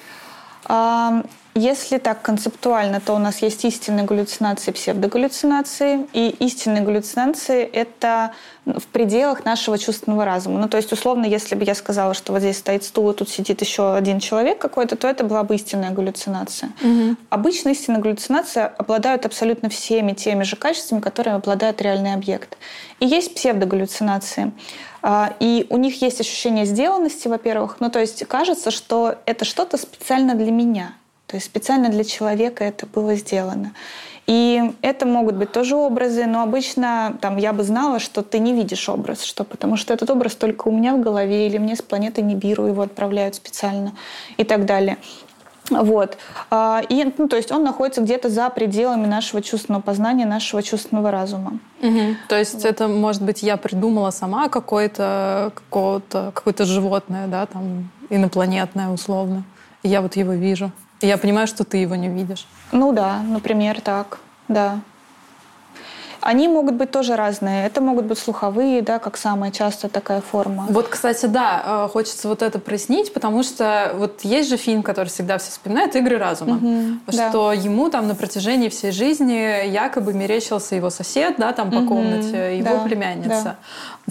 А, если так концептуально, то у нас есть истинные галлюцинации, псевдогаллюцинации. И истинные галлюцинации — это в пределах нашего чувственного разума. Ну, то есть, условно, если бы я сказала, что вот здесь стоит стул, и тут сидит еще один человек какой-то, то это была бы истинная галлюцинация. Угу. Обычно истинные галлюцинации обладают абсолютно всеми теми же качествами, которые обладает реальный объект. И есть псевдогаллюцинации. А, и у них есть ощущение сделанности, во-первых. Ну, то есть кажется, что это что-то специально для меня — то есть специально для человека это было сделано. И это могут быть тоже образы, но обычно там, я бы знала, что ты не видишь образ, что, потому что этот образ только у меня в голове, или мне с планеты Нибиру его отправляют специально и так далее. Вот. А, и, ну, то есть он находится где-то за пределами нашего чувственного познания, нашего чувственного разума. Угу. То есть вот. это, может быть, я придумала сама какое-то какое-то какое-то животное, да, там инопланетное условно. И я вот его вижу я понимаю, что ты его не видишь. Ну да, например, так, да. Они могут быть тоже разные. Это могут быть слуховые, да, как самая частая такая форма. Вот, кстати, да, э, хочется вот это прояснить, потому что вот есть же фильм, который всегда все вспоминают, «Игры разума», угу, что да. ему там на протяжении всей жизни якобы мерещился его сосед, да, там по угу, комнате, его да, племянница. Да.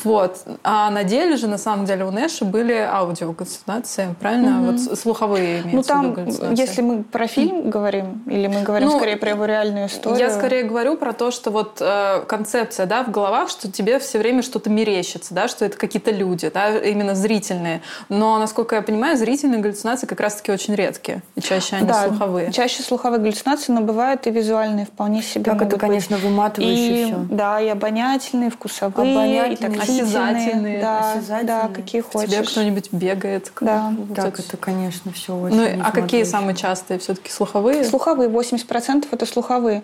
Вот. А на деле же, на самом деле, у Нэша были аудиогаллюцинации, правильно? Угу. Вот слуховые имеются Ну там, если мы про фильм говорим, или мы говорим ну, скорее про его реальную историю? Я скорее говорю про то, что вот э, концепция, да, в головах, что тебе все время что-то мерещится, да, что это какие-то люди, да, именно зрительные. Но, насколько я понимаю, зрительные галлюцинации как раз-таки очень редкие. И чаще они да, слуховые. чаще слуховые галлюцинации, но бывают и визуальные вполне себе Так это, конечно, выматывающе и, все. Да, и обонятельные, вкусовые, обонятельные. и так осязательные. Да, осязательные. да, какие хочешь. Тебе кто-нибудь бегает. Да. Вот так, это, конечно, все очень Ну, а какие самые частые все-таки слуховые? Слуховые, 80% это слуховые.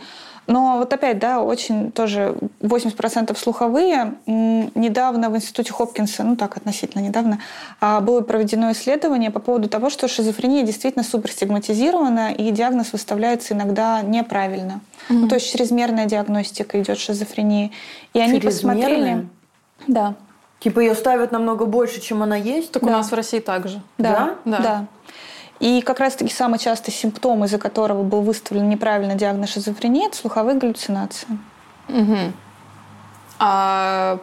Но вот опять, да, очень тоже 80% слуховые. Недавно в институте Хопкинса, ну так, относительно недавно, а, было проведено исследование по поводу того, что шизофрения действительно суперстигматизирована, и диагноз выставляется иногда неправильно. Mm-hmm. Ну, то есть чрезмерная диагностика идет шизофрении. И они посмотрели... Да. Типа ее ставят намного больше, чем она есть? Так да. у нас в России также. Да, да. да. да. И как раз-таки самый частый симптом, из-за которого был выставлен неправильно диагноз шизофрения, это слуховые галлюцинации. Угу. А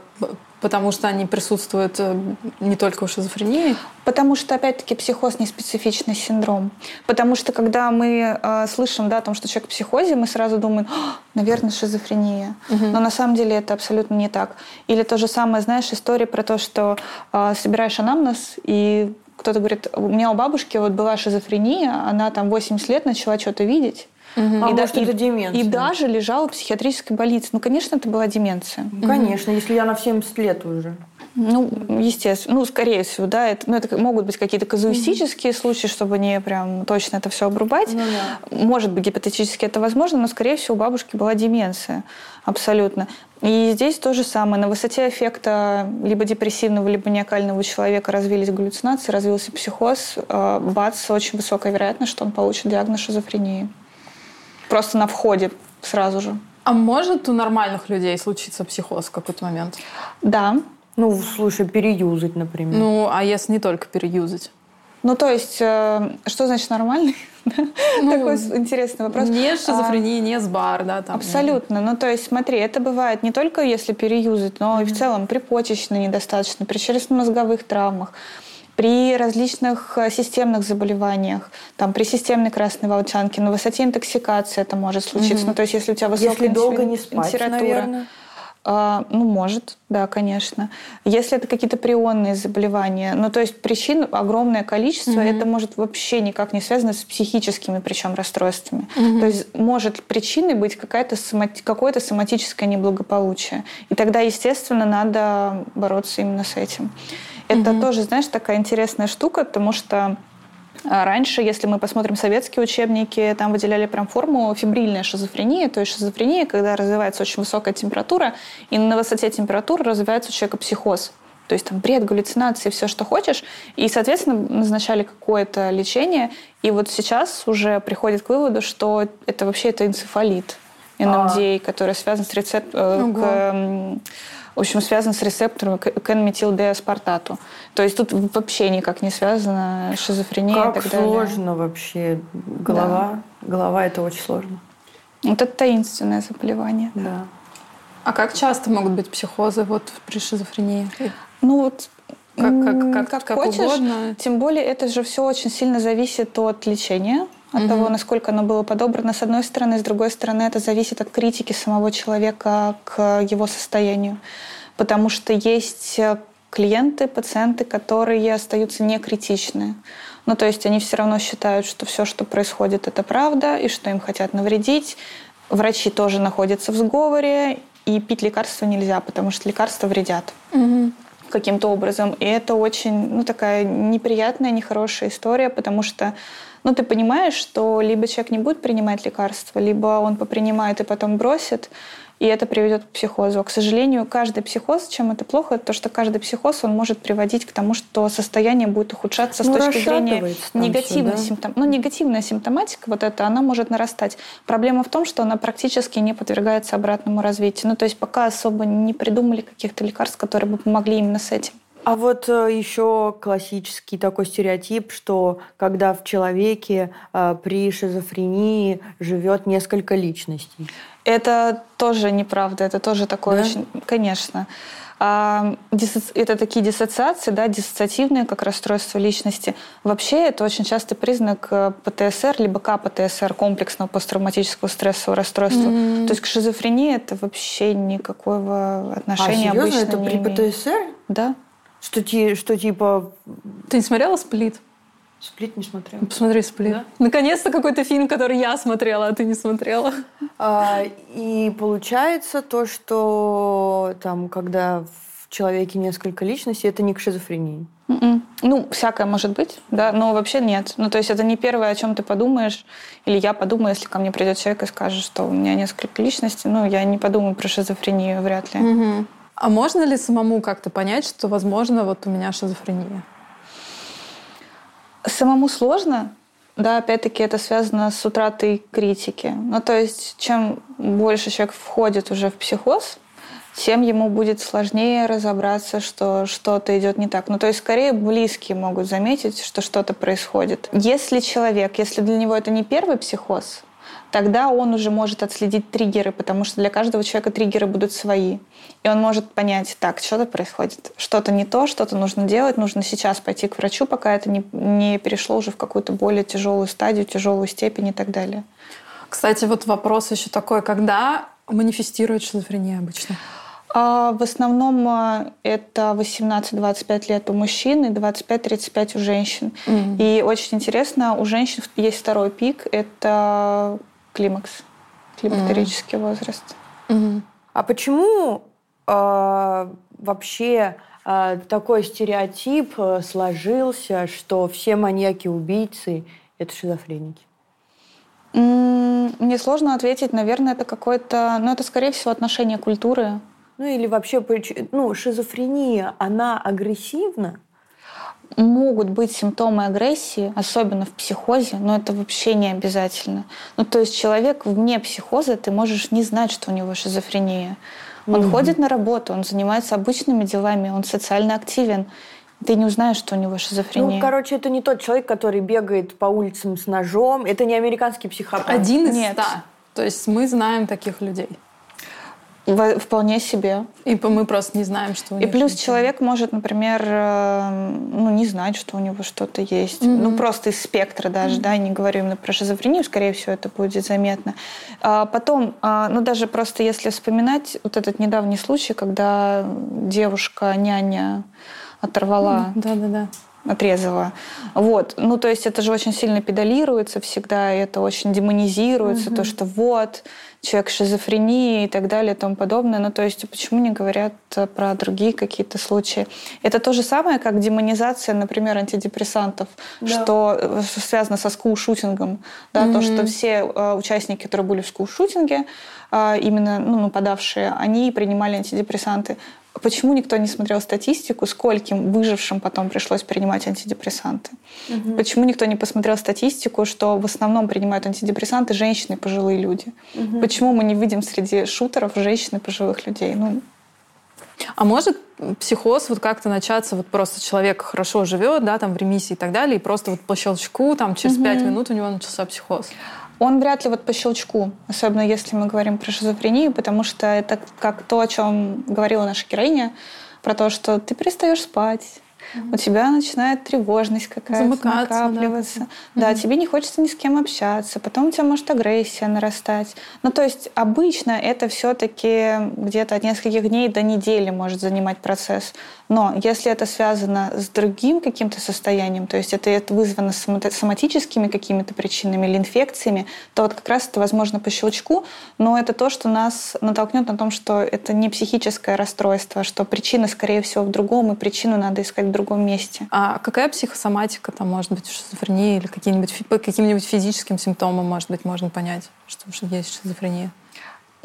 потому что они присутствуют э, не только у шизофрении? Потому что, опять-таки, психоз не специфичный синдром. Потому что, когда мы э, слышим да, о том, что человек в психозе, мы сразу думаем, наверное, шизофрения. Угу. Но на самом деле это абсолютно не так. Или то же самое, знаешь, история про то, что э, собираешь анамнез, и кто-то говорит, у меня у бабушки вот была шизофрения, она там 80 лет начала что-то видеть. Угу. А и может, да, это деменция? И даже лежала в психиатрической больнице. Ну, конечно, это была деменция. Ну, конечно, угу. если я на 70 лет уже. Ну, естественно. Ну, скорее всего, да. Это, ну, это могут быть какие-то казуистические mm случаи, чтобы не прям точно это все обрубать. Ну, да. Может быть, гипотетически это возможно, но, скорее всего, у бабушки была деменция. Абсолютно. И здесь то же самое. На высоте эффекта либо депрессивного, либо маниакального человека развились галлюцинации, развился психоз. Э, бац, очень высокая вероятность, что он получит диагноз шизофрении. Просто на входе сразу же. А может у нормальных людей случиться психоз в какой-то момент? Да. Ну, слушай, переюзать, например. Ну, а если не только переюзать? Ну, то есть, э, что значит нормальный? Ну, Такой интересный вопрос. Не шизофрения, а, не сбар, да? Там. Абсолютно. Ну, то есть, смотри, это бывает не только если переюзать, но и в целом при почечной недостаточно, при черепно-мозговых травмах при различных э, системных заболеваниях, там, при системной красной волчанке, на высоте интоксикации это может случиться. Угу. Ну, то есть, если у тебя высокая если долго не спать, наверное. А, ну, может, да, конечно. Если это какие-то прионные заболевания, ну, то есть причин огромное количество, угу. это может вообще никак не связано с психическими, причем расстройствами. Угу. То есть может причиной быть какая-то сомати- какое-то соматическое неблагополучие. И тогда, естественно, надо бороться именно с этим. Это угу. тоже, знаешь, такая интересная штука, потому что а, Раньше, если мы посмотрим советские учебники, там выделяли прям форму фибрильная шизофрения, то есть шизофрения, когда развивается очень высокая температура, и на высоте температуры развивается у человека психоз. То есть там бред, галлюцинации, все, что хочешь. И, соответственно, назначали какое-то лечение. И вот сейчас уже приходит к выводу, что это вообще это энцефалит. НМД, а. который связан с рецептором в общем, связан с рецептором к. То есть тут вообще никак не связано шизофрения как и так далее. сложно вообще. Голова, да. голова это очень сложно. Вот это таинственное заболевание. Да. А как часто могут быть психозы вот при шизофрении? Ну вот как, как, как, как, как хочешь. Угодно. Тем более это же все очень сильно зависит от лечения от угу. того, насколько оно было подобрано с одной стороны, с другой стороны это зависит от критики самого человека к его состоянию. Потому что есть э, клиенты, пациенты, которые остаются некритичны. Ну, то есть они все равно считают, что все, что происходит, это правда, и что им хотят навредить. Врачи тоже находятся в сговоре, и пить лекарства нельзя, потому что лекарства вредят. Угу каким-то образом. И это очень, ну, такая неприятная, нехорошая история, потому что ну, ты понимаешь, что либо человек не будет принимать лекарства, либо он попринимает и потом бросит, и это приведет к психозу. А, к сожалению, каждый психоз, чем это плохо, это то, что каждый психоз, он может приводить к тому, что состояние будет ухудшаться ну, с точки зрения негативной да? симптом... Ну, негативная симптоматика, вот это, она может нарастать. Проблема в том, что она практически не подвергается обратному развитию. Ну, то есть пока особо не придумали каких-то лекарств, которые бы помогли именно с этим. А вот э, еще классический такой стереотип, что когда в человеке э, при шизофрении живет несколько личностей. Это тоже неправда, это тоже такое да? очень, конечно. А, это такие диссоциации, да, диссоциативные, как расстройство личности. Вообще это очень частый признак э, ПТСР, либо КПТСР, комплексного посттравматического стрессового расстройства. Mm-hmm. То есть к шизофрении это вообще никакого отношения а, серьезно? обычно это не при имеет. ПТСР? Да. Что, что типа... Ты не смотрела «Сплит»? «Сплит» не смотрела. Посмотри «Сплит». Да? Наконец-то какой-то фильм, который я смотрела, а ты не смотрела. А, и получается то, что там, когда человеке несколько личностей, это не к шизофрении. Mm-mm. Ну, всякое может быть, да, но вообще нет. Ну, то есть это не первое, о чем ты подумаешь, или я подумаю, если ко мне придет человек и скажет, что у меня несколько личностей, ну, я не подумаю про шизофрению вряд ли. Mm-hmm. А можно ли самому как-то понять, что, возможно, вот у меня шизофрения? Самому сложно, да, опять-таки это связано с утратой критики. Ну, то есть, чем больше человек входит уже в психоз, тем ему будет сложнее разобраться, что что-то идет не так. Ну, то есть, скорее, близкие могут заметить, что что-то происходит. Если человек, если для него это не первый психоз, тогда он уже может отследить триггеры, потому что для каждого человека триггеры будут свои. И он может понять, так, что-то происходит, что-то не то, что-то нужно делать, нужно сейчас пойти к врачу, пока это не, не перешло уже в какую-то более тяжелую стадию, тяжелую степень и так далее. Кстати, вот вопрос еще такой, когда манифестирует шизофрения обычно? А в основном а, это 18-25 лет у мужчин и 25-35 у женщин. Mm-hmm. И очень интересно, у женщин есть второй пик, это климакс, климактерический mm-hmm. возраст. Mm-hmm. А почему э, вообще э, такой стереотип э, сложился, что все маньяки-убийцы – это шизофреники? Мне сложно ответить. Наверное, это какое-то... Ну, это, скорее всего, отношение культуры. Ну, или вообще, ну, шизофрения, она агрессивна? Могут быть симптомы агрессии, особенно в психозе, но это вообще не обязательно. Ну, то есть человек вне психоза, ты можешь не знать, что у него шизофрения. Он угу. ходит на работу, он занимается обычными делами, он социально активен. Ты не узнаешь, что у него шизофрения. Ну, короче, это не тот человек, который бегает по улицам с ножом. Это не американский психопат. Один из ста. То есть мы знаем таких людей. Вполне себе. И мы просто не знаем, что у него. И плюс человек может, например, э, ну, не знать, что у него что-то есть. Mm-hmm. Ну, просто из спектра даже, mm-hmm. да, не говорю именно про шизофрению, скорее всего, это будет заметно. А потом, а, ну, даже просто если вспоминать вот этот недавний случай, когда девушка, няня оторвала mm-hmm. да, да, да отрезала. Вот. Ну, то есть это же очень сильно педалируется всегда, и это очень демонизируется, угу. то, что вот, человек шизофрении и так далее и тому подобное. Ну, то есть почему не говорят про другие какие-то случаи? Это то же самое, как демонизация, например, антидепрессантов, да. что э, связано со скулшутингом. Да, mm То, что все э, участники, которые были в скулшутинге, э, именно ну, нападавшие, они принимали антидепрессанты. Почему никто не смотрел статистику, скольким выжившим потом пришлось принимать антидепрессанты? Угу. Почему никто не посмотрел статистику, что в основном принимают антидепрессанты женщины пожилые люди? Угу. Почему мы не видим среди шутеров женщин и пожилых людей? Ну, а может психоз вот как-то начаться, вот просто человек хорошо живет, да, там в ремиссии и так далее, и просто вот по щелчку, там через пять угу. минут у него начался психоз? Он вряд ли вот по щелчку, особенно если мы говорим про шизофрению, потому что это как то, о чем говорила наша героиня, про то, что ты перестаешь спать, Mm-hmm. У тебя начинает тревожность какая-то накапливаться. Да, да mm-hmm. тебе не хочется ни с кем общаться. Потом у тебя может агрессия нарастать. Ну, то есть обычно это все-таки где-то от нескольких дней до недели может занимать процесс. Но если это связано с другим каким-то состоянием, то есть это, это вызвано соматическими какими-то причинами или инфекциями, то вот как раз это возможно по щелчку, но это то, что нас натолкнет на том, что это не психическое расстройство, что причина, скорее всего, в другом, и причину надо искать другом месте. А какая психосоматика там может быть в шизофрении или какие-нибудь, по каким-нибудь физическим симптомам, может быть, можно понять, что есть шизофрения?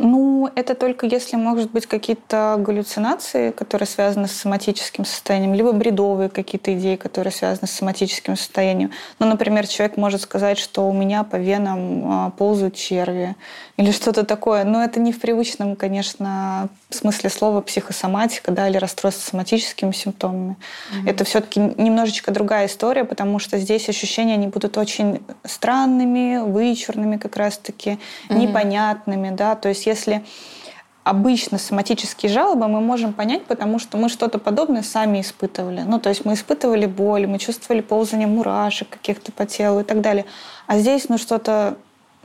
Ну, это только если, может быть, какие-то галлюцинации, которые связаны с соматическим состоянием, либо бредовые какие-то идеи, которые связаны с соматическим состоянием. Ну, например, человек может сказать, что у меня по венам а, ползают черви или что-то такое. Но это не в привычном, конечно, смысле слова психосоматика, да, или расстройство соматическими симптомами. Mm-hmm. Это все-таки немножечко другая история, потому что здесь ощущения они будут очень странными, вычурными как раз-таки, mm-hmm. непонятными, да, то есть если обычно соматические жалобы мы можем понять, потому что мы что-то подобное сами испытывали. Ну, то есть мы испытывали боль, мы чувствовали ползание мурашек каких-то по телу и так далее. А здесь, ну, что-то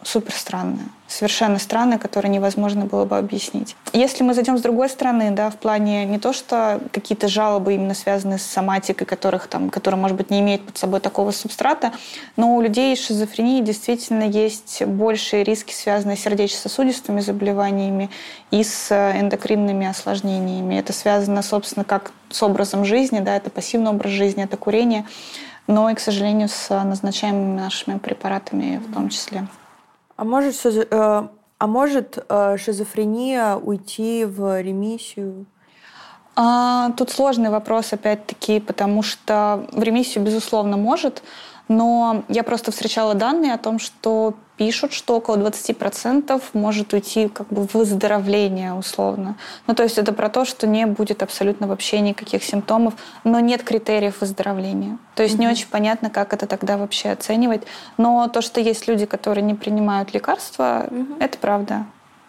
супер странное совершенно странное, которое невозможно было бы объяснить. Если мы зайдем с другой стороны, да, в плане не то, что какие-то жалобы именно связаны с соматикой, которых там, которые, может быть, не имеют под собой такого субстрата, но у людей с шизофренией действительно есть большие риски, связанные с сердечно-сосудистыми заболеваниями и с эндокринными осложнениями. Это связано, собственно, как с образом жизни, да, это пассивный образ жизни, это курение, но и, к сожалению, с назначаемыми нашими препаратами в том числе. А может, э, а может э, шизофрения уйти в ремиссию? А, тут сложный вопрос, опять-таки, потому что в ремиссию, безусловно, может, но я просто встречала данные о том, что пишут, что около 20% может уйти как бы в выздоровление условно. Ну, то есть это про то, что не будет абсолютно вообще никаких симптомов, но нет критериев выздоровления. То есть mm-hmm. не очень понятно, как это тогда вообще оценивать. Но то, что есть люди, которые не принимают лекарства, mm-hmm. это правда.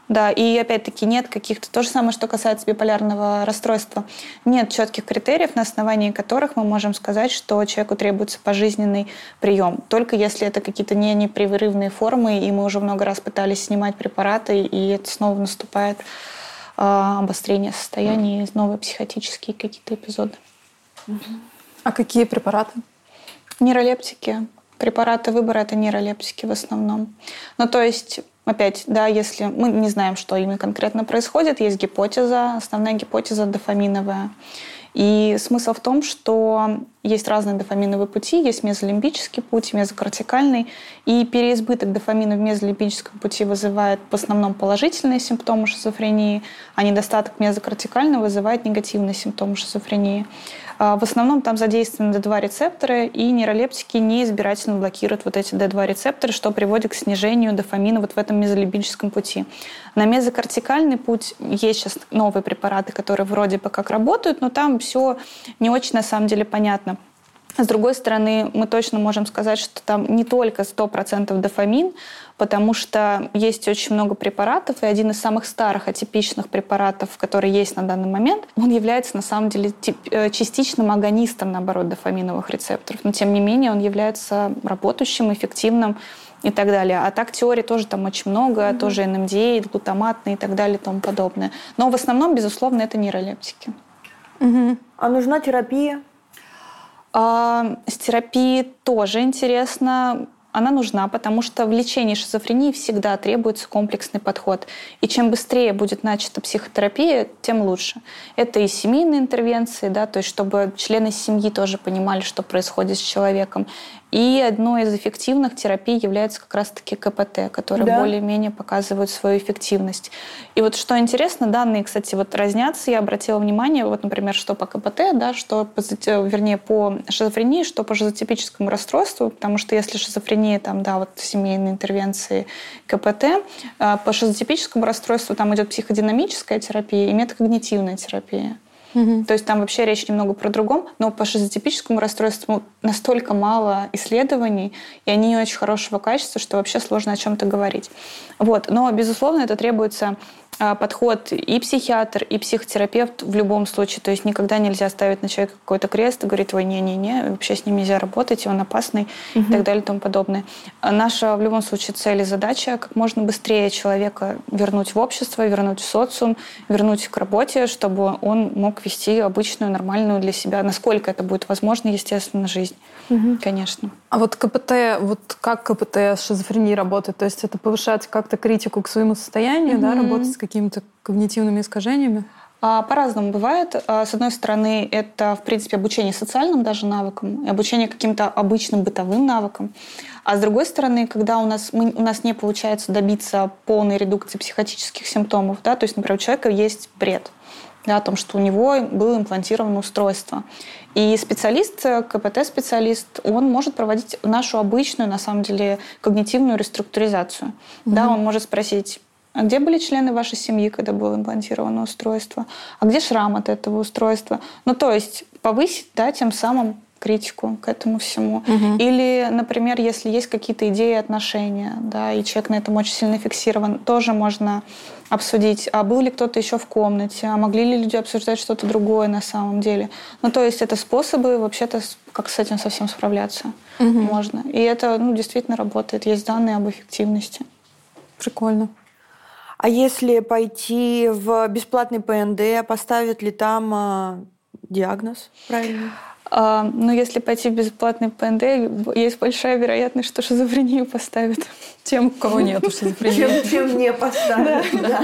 Да, и опять-таки нет каких-то... То же самое, что касается биполярного расстройства. Нет четких критериев, на основании которых мы можем сказать, что человеку требуется пожизненный прием. Только если это какие-то не непрерывные формы, и мы уже много раз пытались снимать препараты, и это снова наступает э, обострение состояния, и новые психотические какие-то эпизоды. А какие препараты? Нейролептики. Препараты выбора – это нейролептики в основном. Ну, то есть Опять, да, если мы не знаем, что именно конкретно происходит, есть гипотеза, основная гипотеза дофаминовая. И смысл в том, что есть разные дофаминовые пути, есть мезолимбический путь, мезокортикальный, и переизбыток дофамина в мезолимбическом пути вызывает в основном положительные симптомы шизофрении, а недостаток мезокортикального вызывает негативные симптомы шизофрении. А, в основном там задействованы D2 рецепторы, и нейролептики неизбирательно блокируют вот эти D2 рецепторы, что приводит к снижению дофамина вот в этом мезолимбическом пути. На мезокортикальный путь есть сейчас новые препараты, которые вроде бы как работают, но там все не очень на самом деле понятно. С другой стороны, мы точно можем сказать, что там не только 100% дофамин, потому что есть очень много препаратов, и один из самых старых атипичных препаратов, который есть на данный момент, он является на самом деле э, частичным агонистом, наоборот, дофаминовых рецепторов. Но тем не менее он является работающим, эффективным и так далее. А так теорий тоже там очень много, mm-hmm. тоже НМДА, глутаматные и так далее и тому подобное. Но в основном, безусловно, это нейролептики. Mm-hmm. А нужна терапия? А, с терапией тоже интересно она нужна, потому что в лечении шизофрении всегда требуется комплексный подход. И чем быстрее будет начата психотерапия, тем лучше. Это и семейные интервенции, да, то есть чтобы члены семьи тоже понимали, что происходит с человеком. И одной из эффективных терапий является как раз-таки КПТ, которые да. более-менее показывают свою эффективность. И вот что интересно, данные, кстати, вот разнятся. Я обратила внимание, вот, например, что по КПТ, да, что, по, вернее, по шизофрении, что по шизотипическому расстройству, потому что если шизофрения, там, да, вот семейные интервенции КПТ, а по шизотипическому расстройству там идет психодинамическая терапия и метакогнитивная терапия. То есть там вообще речь немного про другом, но по шизотипическому расстройству настолько мало исследований, и они не очень хорошего качества, что вообще сложно о чем-то говорить. Вот. Но, безусловно, это требуется подход и психиатр, и психотерапевт в любом случае. То есть никогда нельзя ставить на человека какой-то крест и говорить, ой, не-не-не, вообще с ним нельзя работать, он опасный угу. и так далее и тому подобное. А наша в любом случае цель и задача как можно быстрее человека вернуть в общество, вернуть в социум, вернуть к работе, чтобы он мог вести обычную, нормальную для себя, насколько это будет возможно, естественно, жизнь. Угу. Конечно. А вот КПТ, вот как КПТ с шизофренией работает? То есть это повышать как-то критику к своему состоянию, угу. да, работать с какими-то когнитивными искажениями? А, по-разному бывает. А, с одной стороны, это, в принципе, обучение социальным даже навыкам, и обучение каким-то обычным бытовым навыкам. А с другой стороны, когда у нас, мы, у нас не получается добиться полной редукции психотических симптомов, да, то есть, например, у человека есть бред, да, о том, что у него было имплантировано устройство. И специалист, КПТ-специалист, он может проводить нашу обычную, на самом деле, когнитивную реструктуризацию. Угу. Да, он может спросить, а где были члены вашей семьи, когда было имплантировано устройство? А где шрам от этого устройства? Ну, то есть повысить, да, тем самым критику к этому всему. Угу. Или, например, если есть какие-то идеи отношения, да, и человек на этом очень сильно фиксирован, тоже можно обсудить, а был ли кто-то еще в комнате, а могли ли люди обсуждать что-то другое на самом деле. Ну, то есть это способы вообще-то, как с этим совсем справляться угу. можно. И это ну, действительно работает. Есть данные об эффективности. Прикольно. А если пойти в бесплатный ПНД, поставят ли там а, диагноз правильно? А, ну, если пойти в бесплатный ПНД, есть большая вероятность, что шизофрению поставят. Тем, у кого нет шизофрении. Чем, чем не поставят, да.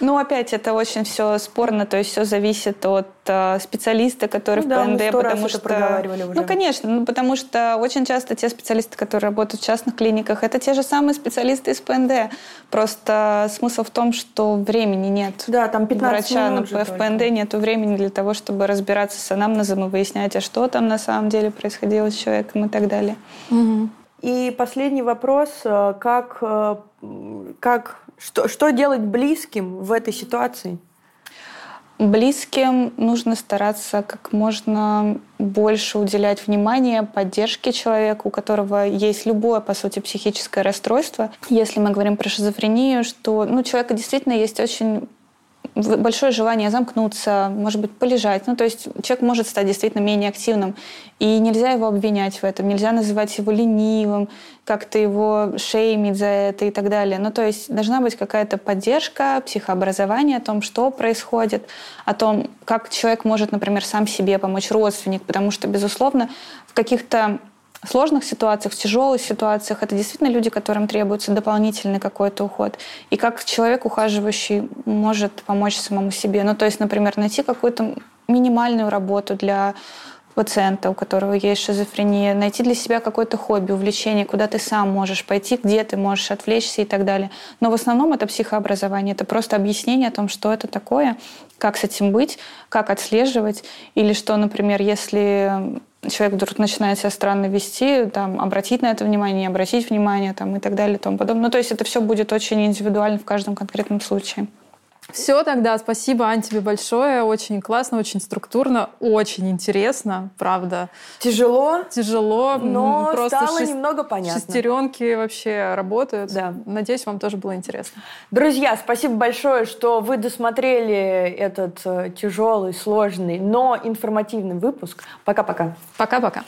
Ну, опять это очень все спорно, то есть все зависит от э, специалиста, который Ну в да, мы ПНД, потому это что... проговаривали уже. Ну, конечно, ну, потому что очень часто те специалисты, которые работают в частных клиниках, это те же самые специалисты из ПНД. Просто смысл в том, что времени нет. Да, там 15 врача минут на, в. ПНД нет времени для того, чтобы разбираться с анамнезом и выяснять, а что там на самом деле происходило с человеком и так далее. И последний вопрос. э, Как, э, как, что, что делать близким в этой ситуации? Близким нужно стараться как можно больше уделять внимание поддержке человека, у которого есть любое, по сути, психическое расстройство. Если мы говорим про шизофрению, что ну, у человека действительно есть очень большое желание замкнуться, может быть, полежать. Ну, то есть человек может стать действительно менее активным. И нельзя его обвинять в этом, нельзя называть его ленивым, как-то его шеймить за это и так далее. Ну, то есть должна быть какая-то поддержка, психообразование о том, что происходит, о том, как человек может, например, сам себе помочь, родственник, потому что, безусловно, в каких-то сложных ситуациях, в тяжелых ситуациях это действительно люди, которым требуется дополнительный какой-то уход. И как человек, ухаживающий, может помочь самому себе. Ну, то есть, например, найти какую-то минимальную работу для пациента, у которого есть шизофрения, найти для себя какое-то хобби, увлечение, куда ты сам можешь пойти, где ты можешь отвлечься и так далее. Но в основном это психообразование, это просто объяснение о том, что это такое, как с этим быть, как отслеживать, или что, например, если человек вдруг начинает себя странно вести, там, обратить на это внимание, не обратить внимание там, и так далее и тому подобное. Ну, то есть это все будет очень индивидуально в каждом конкретном случае. Все тогда, спасибо, Ань, тебе большое. Очень классно, очень структурно, очень интересно, правда. Тяжело, Тяжело, но просто стало шест- немного понятно. Шестеренки вообще работают. Да. Надеюсь, вам тоже было интересно. Друзья, спасибо большое, что вы досмотрели этот э, тяжелый, сложный, но информативный выпуск. Пока-пока. Пока-пока.